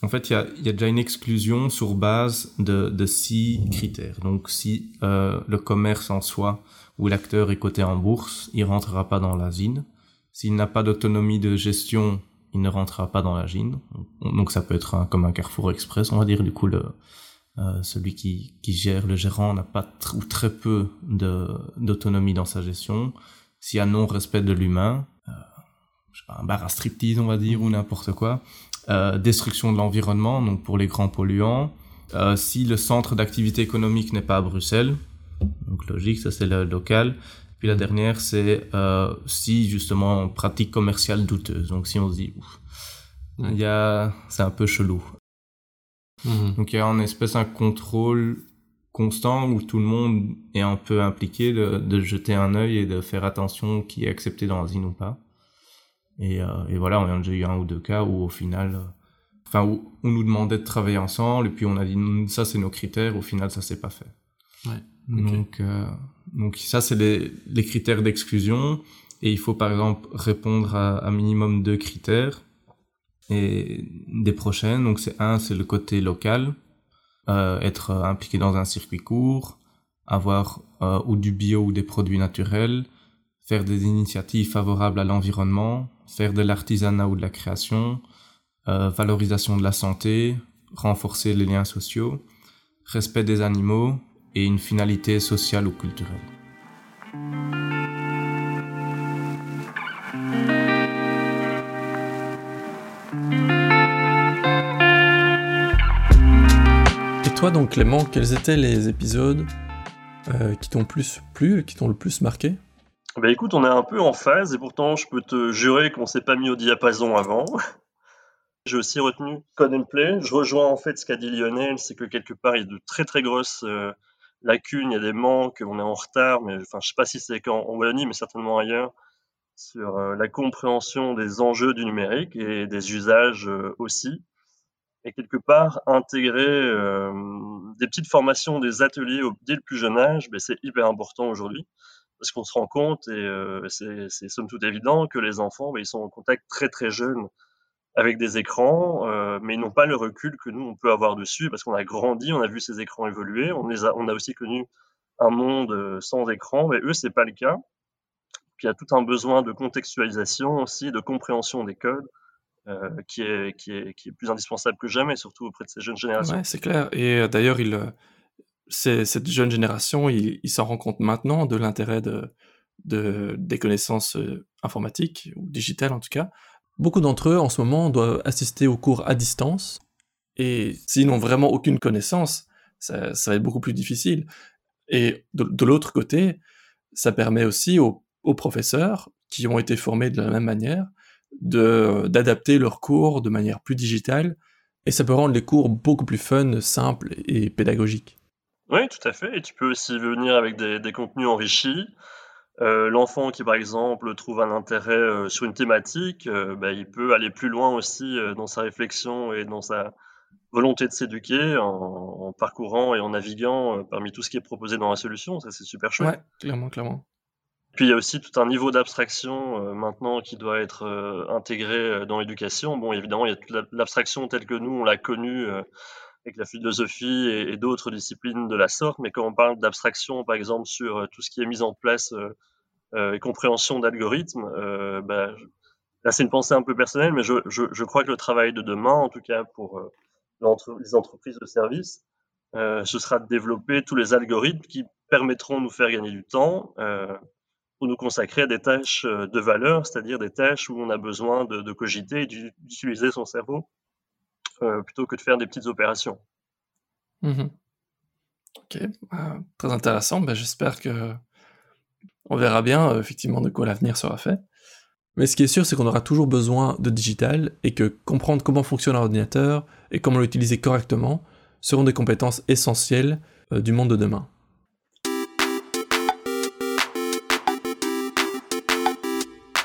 En fait, il y a, il y a déjà une exclusion sur base de, de six critères. Donc si euh, le commerce en soi ou l'acteur est coté en bourse, il rentrera pas dans l'asine. S'il n'a pas d'autonomie de gestion, il ne rentrera pas dans l'asine. Donc ça peut être comme un Carrefour Express, on va dire. Du coup, le, euh, celui qui, qui gère, le gérant, n'a pas ou très peu d'autonomie dans sa gestion. S'il y a non-respect de l'humain, euh, un bar à striptease, on va dire, ou n'importe quoi. Euh, destruction de l'environnement, donc pour les grands polluants. Euh, si le centre d'activité économique n'est pas à Bruxelles, donc logique, ça c'est le local. Puis la dernière, c'est euh, si justement pratique commerciale douteuse. Donc si on se dit, ouf, il y a, c'est un peu chelou. Mhm. Donc il y a en espèce un contrôle constant où tout le monde est un peu impliqué de, de jeter un œil et de faire attention qui est accepté dans l'asile ou pas. Et, euh, et voilà, on a déjà eu un ou deux cas où au final, euh, enfin où on nous demandait de travailler ensemble et puis on a dit ça c'est nos critères, au final ça s'est pas fait. Ouais. Donc, euh, donc ça c'est les, les critères d'exclusion. Et il faut par exemple répondre à un minimum deux critères. Et des prochaines. Donc c'est un, c'est le côté local, euh, être euh, impliqué dans un circuit court, avoir euh, ou du bio ou des produits naturels, faire des initiatives favorables à l'environnement, faire de l'artisanat ou de la création, euh, valorisation de la santé, renforcer les liens sociaux, respect des animaux et une finalité sociale ou culturelle. Et toi donc Clément, quels étaient les épisodes euh, qui t'ont plus plu, qui t'ont le plus marqué? Bah écoute, on est un peu en phase et pourtant je peux te jurer qu'on s'est pas mis au diapason avant. J'ai aussi retenu Code and Play. Je rejoins en fait ce qu'a dit Lionel, c'est que quelque part il y a de très très grosses euh, lacunes, il y a des manques, on est en retard, mais enfin je sais pas si c'est qu'en en Wallonie, mais certainement ailleurs, sur euh, la compréhension des enjeux du numérique et des usages euh, aussi. Et quelque part, intégrer euh, des petites formations, des ateliers dès le plus jeune âge, ben, c'est hyper important aujourd'hui parce qu'on se rend compte, et euh, c'est c'est somme toute évident, que les enfants, ben, ils sont en contact très très jeunes avec des écrans, euh, mais ils n'ont pas le recul que nous, on peut avoir dessus, parce qu'on a grandi, on a vu ces écrans évoluer, on, les a, on a aussi connu un monde euh, sans écran, mais eux, c'est pas le cas. Puis il y a tout un besoin de contextualisation aussi, de compréhension des codes, euh, qui, est, qui, est, qui est plus indispensable que jamais, surtout auprès de ces jeunes générations. Ouais, c'est clair. Et euh, d'ailleurs, il, euh, cette jeune génération, il, s'en rend compte maintenant de l'intérêt de, de, des connaissances informatiques, ou digitales en tout cas. Beaucoup d'entre eux, en ce moment, doivent assister aux cours à distance. Et s'ils n'ont vraiment aucune connaissance, ça, va être beaucoup plus difficile. Et de, l'autre côté, ça permet aussi aux, professeurs, qui ont été formés de la même manière, d'adapter leurs cours de manière plus digitale et ça peut rendre les cours beaucoup plus fun, simples et pédagogiques. Oui, tout à fait. Et tu peux aussi venir avec des contenus enrichis. Euh, L'enfant qui, par exemple, trouve un intérêt euh, sur une thématique, euh, bah, il peut aller plus loin aussi dans sa réflexion et dans sa volonté de s'éduquer en, en parcourant et en naviguant parmi tout ce qui est proposé dans la solution. Ça, c'est super chouette. Ouais, clairement, clairement. Puis il y a aussi tout un niveau d'abstraction maintenant qui doit être intégré dans l'éducation. Bon, évidemment, il y a toute la- l'abstraction telle que nous, on l'a connue avec la philosophie et, d'autres disciplines de la sorte, mais quand on parle d'abstraction, par exemple, sur euh, tout ce qui est mise en place euh, euh, et compréhension d'algorithmes, euh, bah, là c'est une pensée un peu personnelle, mais je, je, crois que le travail de demain, en tout cas pour les entreprises de services, ce sera de développer tous les algorithmes qui permettront de nous faire gagner du temps pour nous consacrer à des tâches de valeur, c'est-à-dire des tâches où on a besoin de, de cogiter et d'u- d'utiliser son cerveau euh, plutôt que de faire des petites opérations. Mhm. Ok, bah, très intéressant. Bah, J'espère que on verra bien euh, effectivement de quoi l'avenir sera fait. Mais ce qui est sûr, c'est qu'on aura toujours besoin de digital et que comprendre comment fonctionne un ordinateur et comment l'utiliser correctement, seront des compétences essentielles euh, du monde de demain.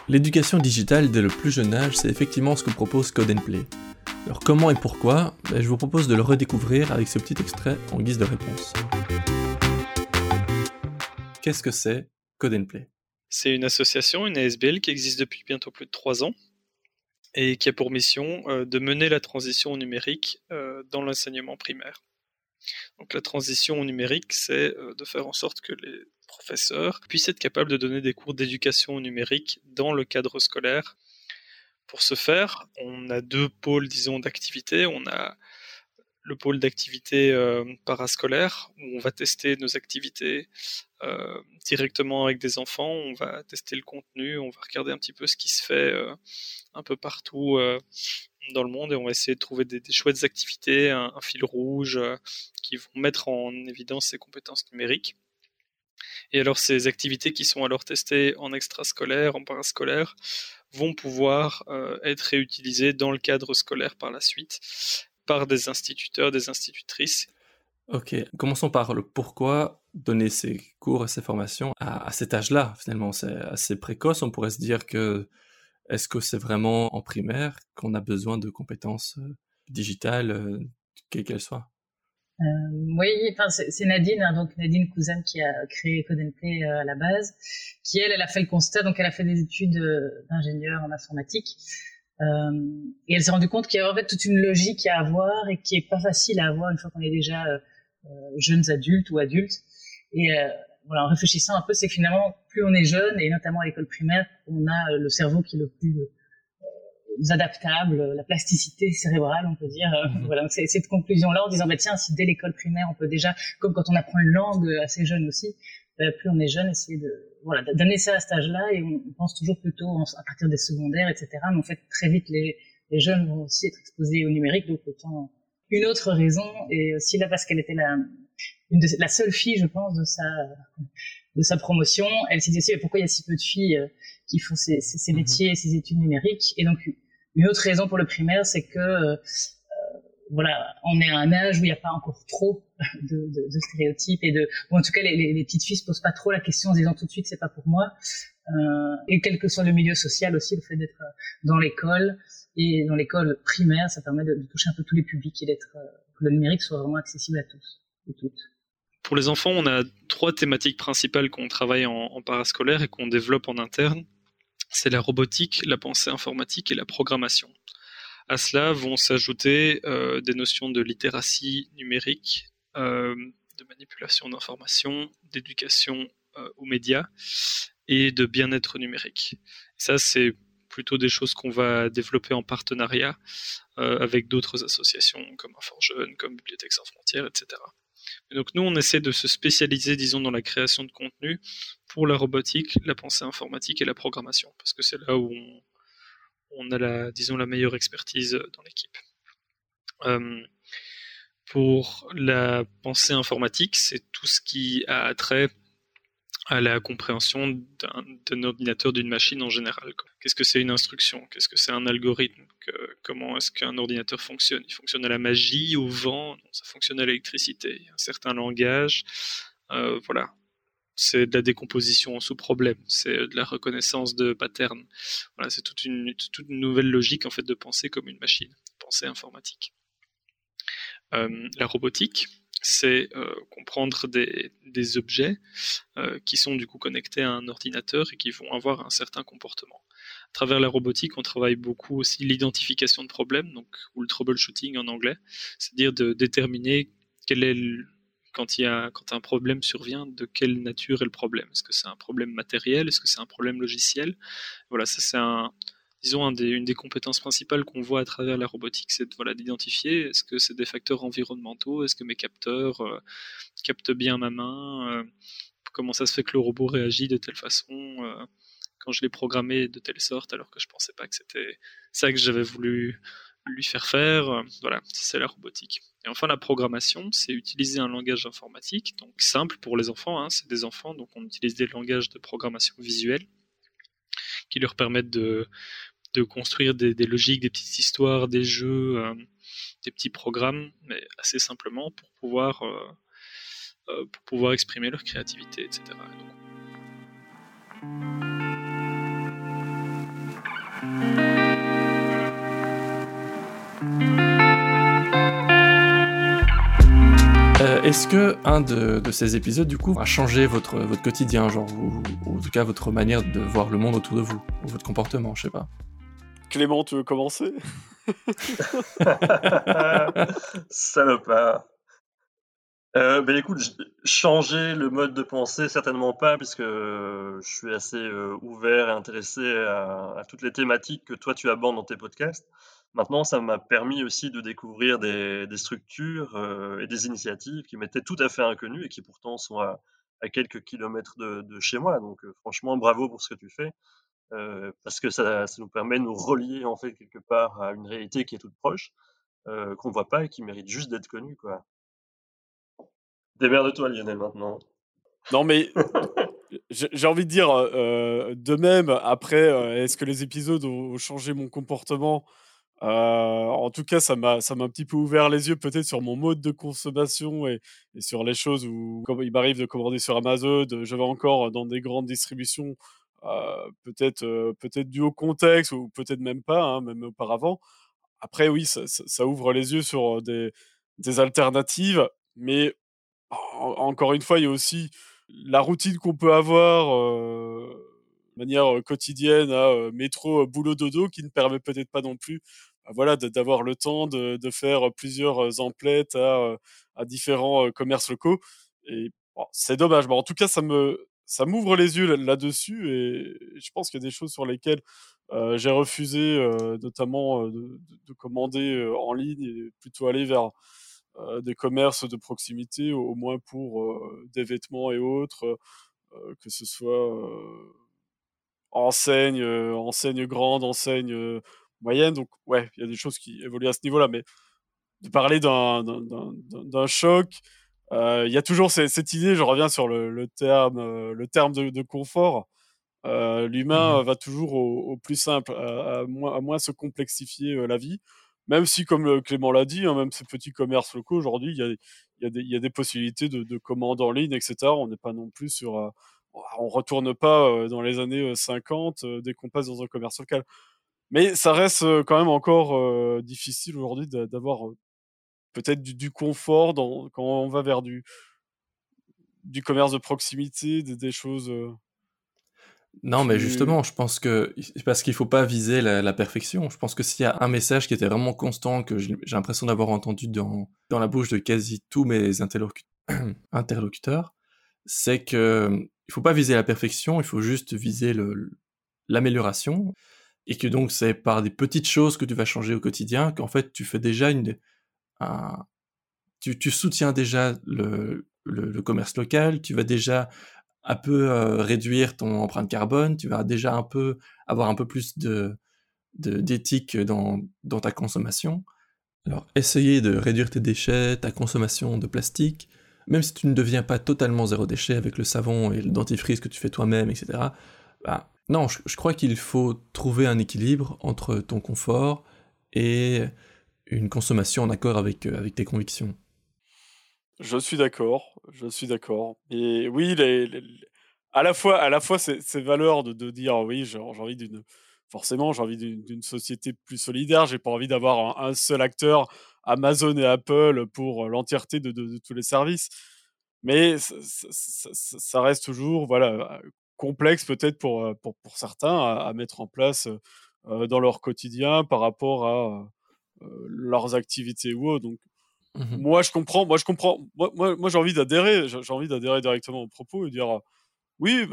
L'éducation digitale dès le plus jeune âge, c'est effectivement ce que propose Code Play. Alors comment et pourquoi ben, Je vous propose de le redécouvrir avec ce petit extrait en guise de réponse. Qu'est-ce que c'est Code Play C'est une association, une ASBL qui existe depuis bientôt plus de trois ans et qui a pour mission euh, de mener la transition au numérique euh, dans l'enseignement primaire. Donc la transition au numérique, c'est euh, de faire en sorte que les professeurs puissent être capables de donner des cours d'éducation au numérique dans le cadre scolaire. Pour ce faire, on a deux pôles, disons, d'activité. On a le pôle d'activité euh, parascolaire, où on va tester nos activités euh, directement avec des enfants, on va tester le contenu, on va regarder un petit peu ce qui se fait euh, un peu partout dans le monde et on va essayer de trouver des, chouettes activités, un, un fil rouge qui vont mettre en évidence ces compétences numériques. Et alors ces activités qui sont alors testées en extrascolaire, en parascolaire, vont pouvoir être réutilisées dans le cadre scolaire par la suite par des instituteurs, des institutrices. Ok, commençons par le pourquoi donner ces cours et ces formations à, cet âge-là. Finalement, c'est assez précoce. On pourrait se dire que est-ce que c'est vraiment en primaire qu'on a besoin de compétences euh, digitales, euh, quelles qu'elles soient? Euh, oui, enfin c'est Nadine, hein, donc Nadine Cousin qui a créé Code Play à la base, qui elle, elle a fait le constat, donc elle a fait des études d'ingénieur en informatique, euh, et elle s'est rendue compte qu'il y avait en fait toute une logique à avoir et qui est pas facile à avoir une fois qu'on est déjà euh, euh, jeunes adultes ou adultes. Et voilà, en réfléchissant un peu, c'est finalement, plus on est jeune, et notamment à l'école primaire, on a le cerveau qui est le plus adaptable, la plasticité cérébrale, on peut dire. Mhm. Voilà, c'est cette conclusion-là en disant, bah, tiens, si dès l'école primaire, on peut déjà, comme quand on apprend une langue assez jeune aussi, plus on est jeune, essayer de voilà, d'amener ça à cet âge-là et on, pense toujours plutôt à partir des secondaires, etc. Mais en fait, très vite, les, les jeunes vont aussi être exposés au numérique, donc autant une autre raison. Et aussi là, parce qu'elle était la, une de, la seule fille, je pense, de sa, de sa promotion, elle s'est dit aussi, pourquoi il y a si peu de filles euh, qui font ces, ces, ces mhm. métiers et ces études numériques? Et donc, une autre raison pour le primaire, c'est que euh, voilà, on est à un âge où il n'y a pas encore trop de, stéréotypes et de, ou en tout cas les, petites filles se posent pas trop la question en disant tout de suite c'est pas pour moi. Euh, et quel que soit le milieu social aussi, le fait d'être euh, dans l'école et dans l'école primaire, ça permet de, toucher un peu tous les publics et d'être euh, que le numérique soit vraiment accessible à tous et toutes. Pour les enfants, on a trois thématiques principales qu'on travaille en parascolaire et qu'on développe en interne. C'est la robotique, la pensée informatique et la programmation. À cela vont s'ajouter euh, des notions de littératie numérique, euh, de manipulation d'informations, d'éducation euh, aux médias et de bien-être numérique. Ça, c'est plutôt des choses qu'on va développer en partenariat avec d'autres associations comme Enfants Jeunes, comme Bibliothèques sans frontières, etc. donc nous, on essaie de se spécialiser, disons, dans la création de contenu pour la robotique, la pensée informatique et la programmation, parce que c'est là où on, a la, disons, la meilleure expertise dans l'équipe. Euh, pour la pensée informatique, c'est tout ce qui a trait à la compréhension d'un ordinateur, d'une machine en général. Qu'est-ce que c'est une instruction? Qu'est-ce que c'est un algorithme? Comment est-ce qu'un ordinateur fonctionne? Il fonctionne à la magie, au vent? Ça fonctionne à l'électricité. Un certain langage. Euh, voilà c'est de la décomposition sous problème, c'est de la reconnaissance de patterns. Voilà, c'est toute une, nouvelle logique en fait de penser comme une machine, pensée informatique. Euh, la robotique, c'est euh, comprendre des, objets euh, qui sont du coup connectés à un ordinateur et qui vont avoir un certain comportement. À travers la robotique, on travaille beaucoup aussi l'identification de problèmes, donc ou le troubleshooting en anglais, c'est-à-dire de déterminer quel est le quand, il y a, quand un problème survient, de quelle nature est le problème? Est-ce que c'est un problème matériel? Est-ce que c'est un problème logiciel? Voilà, ça c'est un, disons, une des compétences principales qu'on voit à travers la robotique, c'est voilà, d'identifier est-ce que c'est des facteurs environnementaux, est-ce que mes capteurs euh, captent bien ma main, euh, comment ça se fait que le robot réagit de telle façon euh, quand je l'ai programmé de telle sorte alors que je pensais pas que c'était ça que j'avais voulu lui faire faire. Euh, voilà, c'est la robotique. Et enfin, la programmation, c'est utiliser un langage informatique, donc simple pour les enfants, hein, c'est des enfants, donc on utilise des langages de programmation visuelle qui leur permettent de, construire des, logiques, des petites histoires, des jeux, euh, des petits programmes, mais assez simplement pour pouvoir, pour pouvoir exprimer leur créativité, etc. Est-ce que un de, ces épisodes, du coup, a changé votre, votre quotidien, genre, ou, en tout cas votre manière de voir le monde autour de vous, ou votre comportement, je sais pas Clément, tu veux commencer? Salopard. Euh, ben écoute, changer le mode de pensée, certainement pas, puisque je suis assez euh, ouvert et intéressé à, à, toutes les thématiques que toi tu abordes dans tes podcasts. Maintenant, ça m'a permis aussi de découvrir des, structures euh, et des initiatives qui m'étaient tout à fait inconnues et qui pourtant sont à, quelques kilomètres de, chez moi. Donc, euh, franchement, bravo pour ce que tu fais, euh, parce que ça, nous permet de nous relier en fait quelque part à une réalité qui est toute proche, qu'on ne voit pas et qui mérite juste d'être connue, quoi. de toi Lionel, maintenant. Non, mais j'ai envie de dire de même. Après, est-ce que les épisodes ont changé mon comportement? Euh, en tout cas, ça m'a, ça m'a un petit peu ouvert les yeux peut-être sur mon mode de consommation et, sur les choses où, comme il m'arrive de commander sur Amazon, je vais encore dans des grandes distributions, euh, peut-être, euh, peut-être dû au contexte ou peut-être même pas, hein, même auparavant. Après, oui, ça, ouvre les yeux sur des, des alternatives, mais encore une fois, il y a aussi la routine qu'on peut avoir de manière quotidienne à métro, boulot, dodo, qui ne permet peut-être pas non plus voilà, d'avoir le temps de, faire plusieurs emplettes à, différents commerces locaux. Et c'est dommage. Mais en tout cas, ça me ça m'ouvre les yeux là-dessus et je pense qu'il y a des choses sur lesquelles j'ai refusé, notamment de, de, commander en ligne et plutôt aller vers des commerces de proximité, au moins pour des vêtements et autres, que ce soit enseigne, enseigne grande, enseigne moyenne. Donc, ouais, il y a des choses qui évoluent à ce niveau-là. Mais de parler d'un choc, euh, il y a toujours cette, idée, je reviens sur le, terme, euh, le terme de, confort. Euh, l'humain mmh va toujours au, plus simple, à, moins, à, moins, se complexifier la vie. Même si, comme Clément l'a dit, hein, même ces petits commerces locaux, aujourd'hui, il y a, y, a y a, des possibilités de, de commandes en ligne, etc. On n'est pas non plus sur... on retourne pas dans les années 50 dès qu'on passe dans un commerce local. Mais ça reste quand même encore difficile aujourd'hui d'avoir peut-être du, confort dans, quand on va vers du, du commerce de proximité, des, choses. non, mais justement, je pense que parce qu'il faut pas viser la, perfection. Je pense que s'il y a un message qui était vraiment constant que j'ai l'impression d'avoir entendu dans, dans la bouche de quasi tous mes interlocuteurs, c'est que il faut pas viser la perfection, il faut juste viser l'amélioration et que donc c'est par des petites choses que tu vas changer au quotidien qu'en fait tu fais déjà une un, tu, soutiens déjà le, le, commerce local, tu vas déjà un peu euh, réduire ton empreinte carbone, tu vas déjà un peu avoir un peu plus de d'éthique dans, dans ta consommation. Alors, essayer de réduire tes déchets, ta consommation de plastique, même si tu ne deviens pas totalement zéro déchet avec le savon et le dentifrice que tu fais toi-même, etc. non, je, crois qu'il faut trouver un équilibre entre ton confort et une consommation en accord avec, euh, avec tes convictions. Je suis d'accord, je suis d'accord. Et oui, à la fois, à la fois ces, valeurs de, dire oui, j'ai envie d'une, forcément, j'ai envie d'une société plus solidaire. J'ai pas envie d'avoir un, seul acteur, Amazon et Apple, pour l'entièreté de, tous les services. Mais ça, ça, reste toujours, voilà, complexe peut-être pour, pour, pour, certains à, mettre en place dans leur quotidien par rapport à leurs activités ou autres. Donc, mmh moi, je comprends. Moi, je comprends. Moi, moi, moi j'ai envie d'adhérer. J'ai envie d'adhérer directement au propos et dire oui,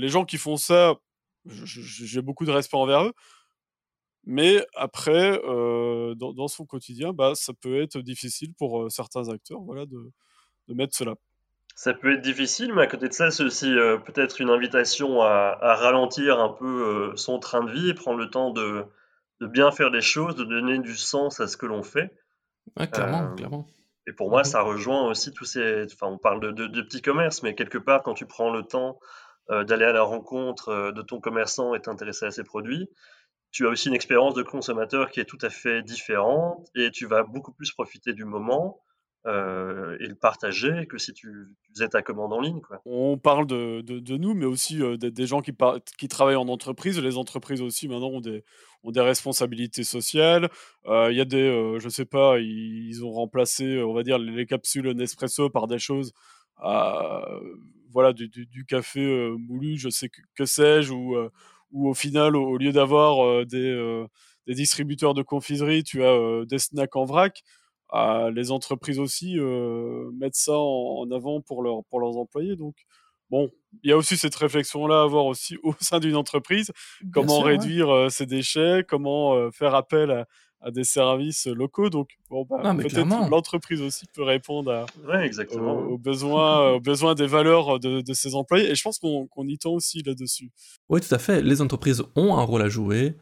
les gens qui font ça, j'ai beaucoup de respect envers eux. Mais après, dans, dans, son quotidien, bah, ça peut être difficile pour certains acteurs voilà, de, de mettre cela. Ça peut être difficile, mais à côté de ça, c'est aussi euh, peut-être une invitation à, ralentir un peu euh, son train de vie prendre le temps de, bien faire les choses, de donner du sens à ce que l'on fait. Ouais, clairement, euh, clairement. Et pour moi, ça rejoint aussi tous ces. Enfin, on parle de, de, petits commerces, mais quelque part, quand tu prends le temps d'aller à la rencontre de ton commerçant et t'intéresser à ses produits, tu as aussi une expérience de consommateur qui est tout à fait différente et tu vas beaucoup plus profiter du moment euh, et le partager que si tu, faisais ta commande en ligne. On parle de, nous, mais aussi euh, des, gens qui, travaillent en entreprise. Les entreprises aussi maintenant ont des, responsabilités sociales. Euh, il y a des, je sais pas, ils, ont remplacé, on va dire, les, capsules Nespresso par des choses, voilà, du, café moulu, je sais que, sais-je, ou au final, au, lieu d'avoir des, des, distributeurs de confiserie, tu as des snacks en vrac. Les entreprises aussi mettent ça en, avant pour, leur, pour leurs employés. Donc, bon, il y a aussi cette réflexion-là à avoir aussi au sein d'une entreprise. comment réduire ses déchets, comment faire appel à, à des services locaux? Donc, bon, bah, peut-être l'entreprise aussi peut répondre à, exactement. Aux, besoins, aux besoins des valeurs de, de ses employés. Et je pense qu'on y tend aussi là-dessus. Oui, tout à fait. Les entreprises ont un rôle à jouer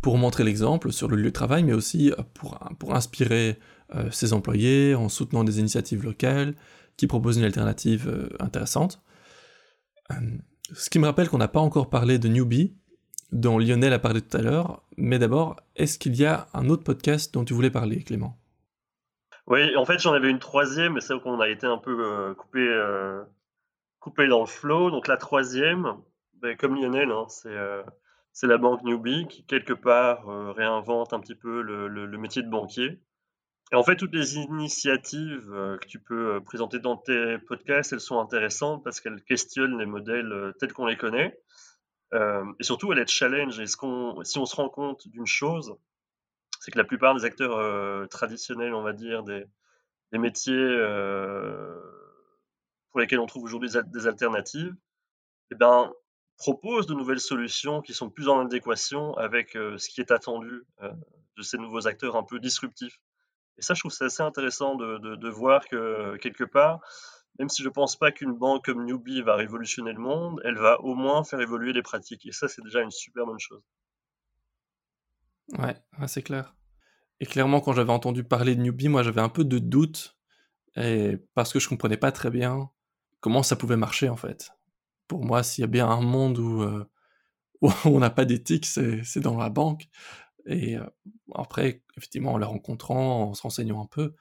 pour montrer l'exemple sur le lieu de travail, mais aussi pour, pour inspirer euh, ses employés en soutenant des initiatives locales qui proposent une alternative euh, intéressante. Euh, ce qui me rappelle qu'on n'a pas encore parlé de Newbie, dont Lionel a parlé tout à l'heure. Mais d'abord, est-ce qu'il y a un autre podcast dont tu voulais parler, Clément? Oui, en fait, j'en avais une troisième, mais c'est qu'on a été un peu coupé, coupé dans le flow. Donc la troisième, ben, comme Lionel, hein, euh, c'est la banque Newbie qui, quelque part, réinvente un petit peu le, métier de banquier. Et en fait, toutes les initiatives que tu peux présenter dans tes podcasts, elles sont intéressantes parce qu'elles questionnent les modèles tels qu'on les connaît. Euh, et surtout, elle est challenge. Et ce qu'on, si on se rend compte d'une chose, c'est que la plupart des acteurs euh, traditionnels, on va dire, des, métiers euh, pour lesquels on trouve aujourd'hui des, alternatives, eh ben, proposent de nouvelles solutions qui sont plus en adéquation avec ce qui est attendu de ces nouveaux acteurs un peu disruptifs. Et ça, je trouve c'est assez intéressant de, de, voir que quelque part, même si je ne pense pas qu'une banque comme Newbie va révolutionner le monde, elle va au moins faire évoluer les pratiques. Et ça, c'est déjà une super bonne chose. Ouais, c'est clair. Et clairement, quand j'avais entendu parler de Newbie, moi, j'avais un peu de doute, et parce que je comprenais pas très bien comment ça pouvait marcher, en fait. Pour moi, s'il y a bien un monde où, euh, on n'a pas d'éthique, c'est dans la banque. Et euh, après, effectivement, en la rencontrant, en se renseignant un peu,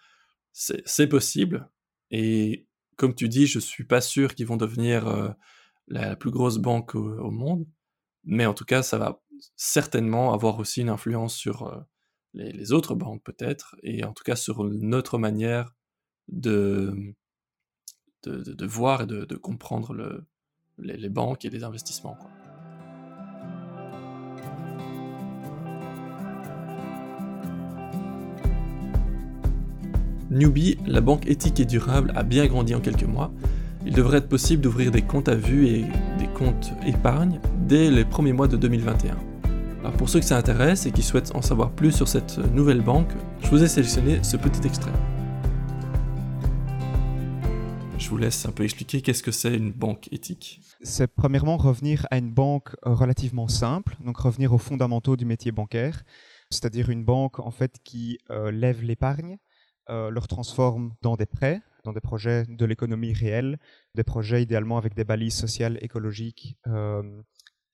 c'est possible. Et comme tu dis, je suis pas sûr qu'ils vont devenir euh, la plus grosse banque au, monde, mais en tout cas, ça va certainement avoir aussi une influence sur euh, les, autres banques peut-être, et en tout cas sur notre manière de, de, voir et de, comprendre le, les, banques et les investissements. Newbie, la banque éthique et durable, a bien grandi en quelques mois. Il devrait être possible d'ouvrir des comptes à vue et des comptes épargne dès les premiers mois de 2021. Alors pour ceux que ça intéresse et qui souhaitent en savoir plus sur cette nouvelle banque, je vous ai sélectionné ce petit extrait. Je vous laisse un peu expliquer qu'est-ce que c'est une banque éthique. C'est premièrement revenir à une banque relativement simple, donc revenir aux fondamentaux du métier bancaire, c'est-à-dire une banque en fait qui euh, lève l'épargne, euh, leur transforme dans des prêts, dans des projets de l'économie réelle, des projets idéalement avec des balises sociales, écologiques euh,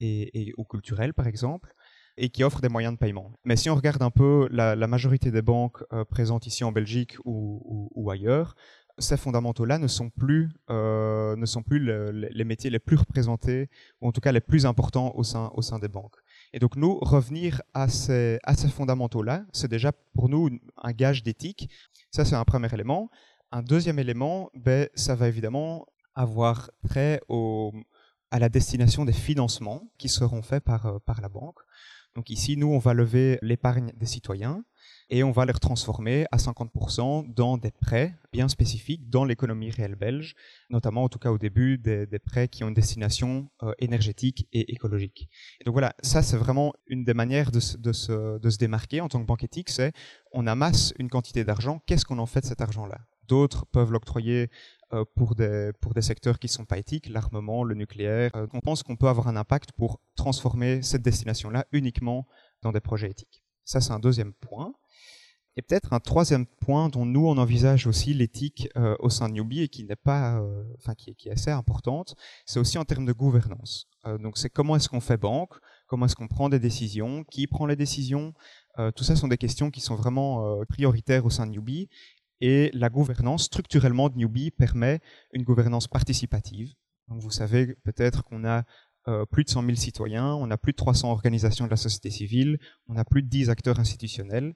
et, ou culturelles par exemple, et qui offrent des moyens de paiement. Mais si on regarde un peu la, majorité des banques euh, présentes ici en Belgique ou, ailleurs, ces fondamentaux-là ne sont plus, ne sont plus les métiers les plus représentés, ou en tout cas les plus importants au sein, au sein des banques. Et donc nous, revenir à ces, fondamentaux-là, c'est déjà pour nous un gage d'éthique. Ça, c'est un premier élément. Un deuxième élément, ben, ça va évidemment avoir trait à la destination des financements qui seront faits euh, par la banque. Donc ici, nous, on va lever l'épargne des citoyens et on va les transformer à 50% dans des prêts bien spécifiques dans l'économie réelle belge, notamment en tout cas au début des, prêts qui ont une destination euh, énergétique et écologique. Donc voilà, ça c'est vraiment une des manières de se, démarquer en tant que banque éthique, c'est on amasse une quantité d'argent, qu'est-ce qu'on en fait de cet argent-là? D'autres peuvent l'octroyer euh, pour, des, pour des secteurs qui ne sont pas éthiques, l'armement, le nucléaire. Euh, on pense qu'on peut avoir un impact pour transformer cette destination-là uniquement dans des projets éthiques. Ça, c'est un deuxième point. Et peut-être un troisième point dont nous on envisage aussi l'éthique euh, au sein de Newbie et qui n'est pas, euh, enfin qui, qui, est assez importante, c'est aussi en termes de gouvernance. Euh, donc c'est comment est-ce qu'on fait banque, comment est-ce qu'on prend des décisions, qui prend les décisions. tout ça sont des questions qui sont vraiment prioritaires au sein de Newbie. Et la gouvernance, structurellement, de Newbie permet une gouvernance participative. Donc vous savez peut-être qu'on a plus de 100 000 citoyens, on a plus de 300 organisations de la société civile, on a plus de 10 acteurs institutionnels.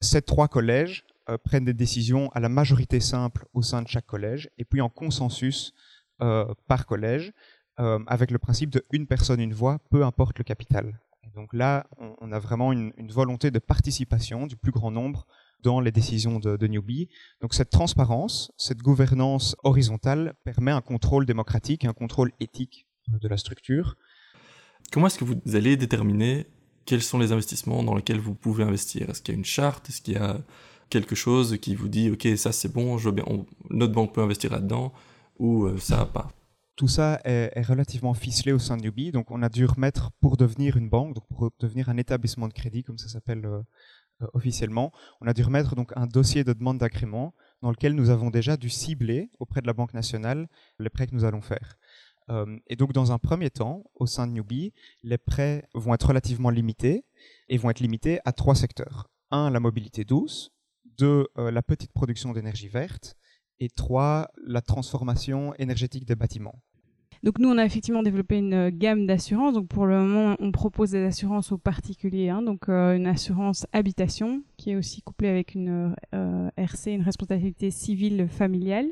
Ces trois collèges euh, prennent des décisions à la majorité simple au sein de chaque collège, et puis en consensus euh, par collège, euh, avec le principe de une personne, une voix, peu importe le capital. donc là, on, a vraiment une, volonté de participation du plus grand nombre dans les décisions de, de Newbie. Donc cette transparence, cette gouvernance horizontale permet un contrôle démocratique, un contrôle éthique de la structure. Comment est-ce que vous allez déterminer quels sont les investissements dans lesquels vous pouvez investir? Est-ce qu'il y a une charte? Est-ce qu'il y a quelque chose qui vous dit, OK, ça c'est bon, notre banque peut investir là-dedans, ou euh, ça pas? Tout ça est, relativement ficelé au sein de Newbie, donc on a dû remettre pour devenir une banque, donc pour devenir un établissement de crédit, comme ça s'appelle euh, euh, officiellement, on a dû remettre donc un dossier de demande d'agrément dans lequel nous avons déjà dû cibler auprès de la Banque nationale les prêts que nous allons faire. Et donc dans un premier temps, au sein de Newbie, les prêts vont être relativement limités et vont être limités à trois secteurs. Un, la mobilité douce, deux, euh, la petite production d'énergie verte, et trois, la transformation énergétique des bâtiments. Donc nous, on a effectivement développé une euh, gamme d'assurances. Donc pour le moment, on propose des assurances aux particuliers. Hein. donc euh, une assurance habitation qui est aussi couplée avec une RC, une responsabilité civile familiale,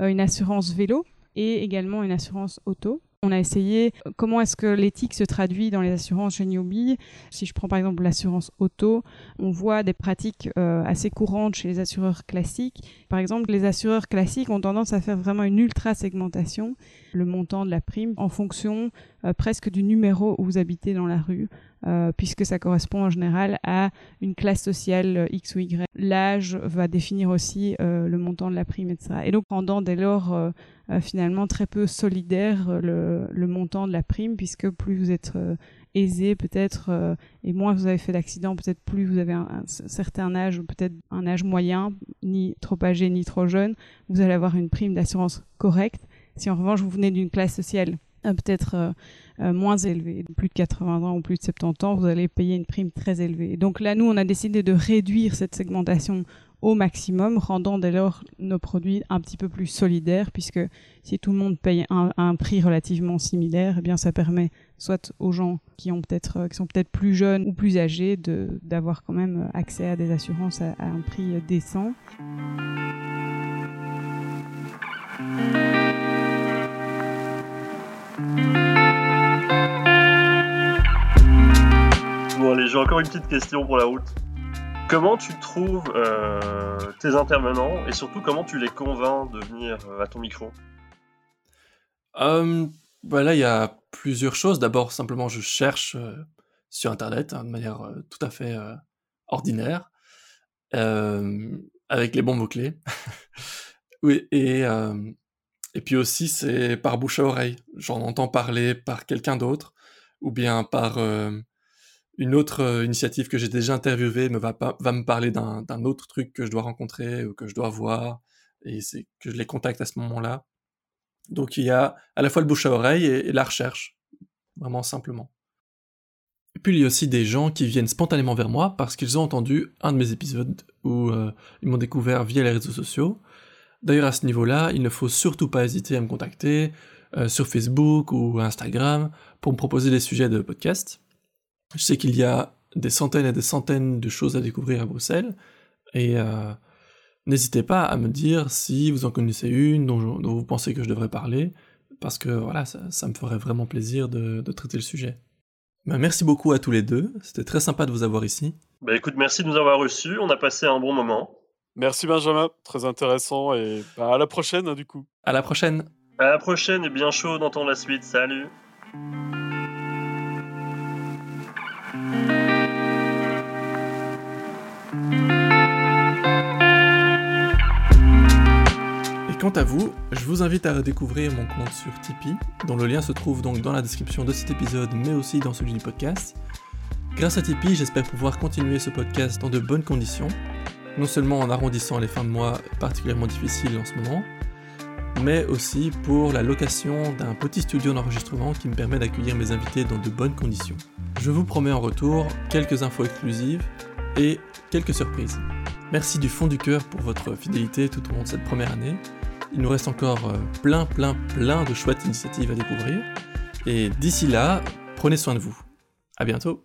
une assurance vélo et également une assurance auto. On a essayé euh, comment est-ce que l'éthique se traduit dans les assurances chez Newbie. Si je prends par exemple l'assurance auto, on voit des pratiques euh, assez courantes chez les assureurs classiques. Par exemple, les assureurs classiques ont tendance à faire vraiment une ultra segmentation, le montant de la prime en fonction euh, presque du numéro où vous habitez dans la rue. puisque ça correspond en général à une classe sociale X ou Y. L'âge va définir aussi le montant de la prime, etc. Et donc, pendant dès lors euh, finalement très peu solidaire euh, le, montant de la prime, puisque plus vous êtes euh, aisé peut-être et moins vous avez fait d'accidents, peut-être plus vous avez un, certain âge ou peut-être un âge moyen, ni trop âgé ni trop jeune, vous allez avoir une prime d'assurance correcte. Si en revanche vous venez d'une classe sociale peut-être moins élevée, plus de 80 ans ou plus de 70 ans, vous allez payer une prime très élevée. Donc là, nous, on a décidé de réduire cette segmentation au maximum, rendant dès lors nos produits un petit peu plus solidaires, puisque si tout le monde paye un, prix relativement similaire, eh bien ça permet soit aux gens qui ont peut-être euh, qui sont peut-être plus jeunes ou plus âgés de d'avoir quand même accès à des assurances à, un prix décent. Bon allez, j'ai encore une petite question pour la route. Comment tu trouves euh, tes intervenants et surtout comment tu les convaincs de venir euh, à ton micro? Euh, bah Là, il y a plusieurs choses. D'abord, simplement, je cherche sur Internet hein, de manière tout à fait ordinaire, avec les bons mots-clés. oui, et, et puis aussi, c'est par bouche à oreille. J'en entends parler par quelqu'un d'autre, ou bien par une autre euh, initiative que j'ai déjà interviewée me va, va me parler d'un autre truc que je dois rencontrer ou que je dois voir, et c'est que je les contacte à ce moment-là. Donc il y a à la fois le bouche à oreille et, la recherche, vraiment simplement. Et puis il y a aussi des gens qui viennent spontanément vers moi parce qu'ils ont entendu un de mes épisodes où euh, ils m'ont découvert via les réseaux sociaux. D'ailleurs à ce niveau-là, il ne faut surtout pas hésiter à me contacter euh, sur Facebook ou Instagram pour me proposer des sujets de podcast. Je sais qu'il y a des centaines et des centaines de choses à découvrir à Bruxelles, et euh, n'hésitez pas à me dire si vous en connaissez une dont, vous pensez que je devrais parler, parce que voilà, ça, me ferait vraiment plaisir de, traiter le sujet. Ben, merci beaucoup à tous les deux, c'était très sympa de vous avoir ici. Bah écoute, merci de nous avoir reçus, on a passé un bon moment. Merci Benjamin, très intéressant, et bah, à la prochaine hein, du coup. À la prochaine. À la prochaine et bien chaud d'entendre la suite, salut. Et quant à vous, je vous invite à redécouvrir mon compte sur Tipeee, dont le lien se trouve donc dans la description de cet épisode, mais aussi dans celui du podcast. Grâce à Tipeee, j'espère pouvoir continuer ce podcast dans de bonnes conditions, non seulement en arrondissant les fins de mois particulièrement difficiles en ce moment, mais aussi pour la location d'un petit studio d'enregistrement qui me permet d'accueillir mes invités dans de bonnes conditions. Je vous promets en retour quelques infos exclusives et quelques surprises. Merci du fond du cœur pour votre fidélité tout au long de cette première année. Il nous reste encore euh, plein, plein, plein de chouettes initiatives à découvrir. Et d'ici là, prenez soin de vous. À bientôt.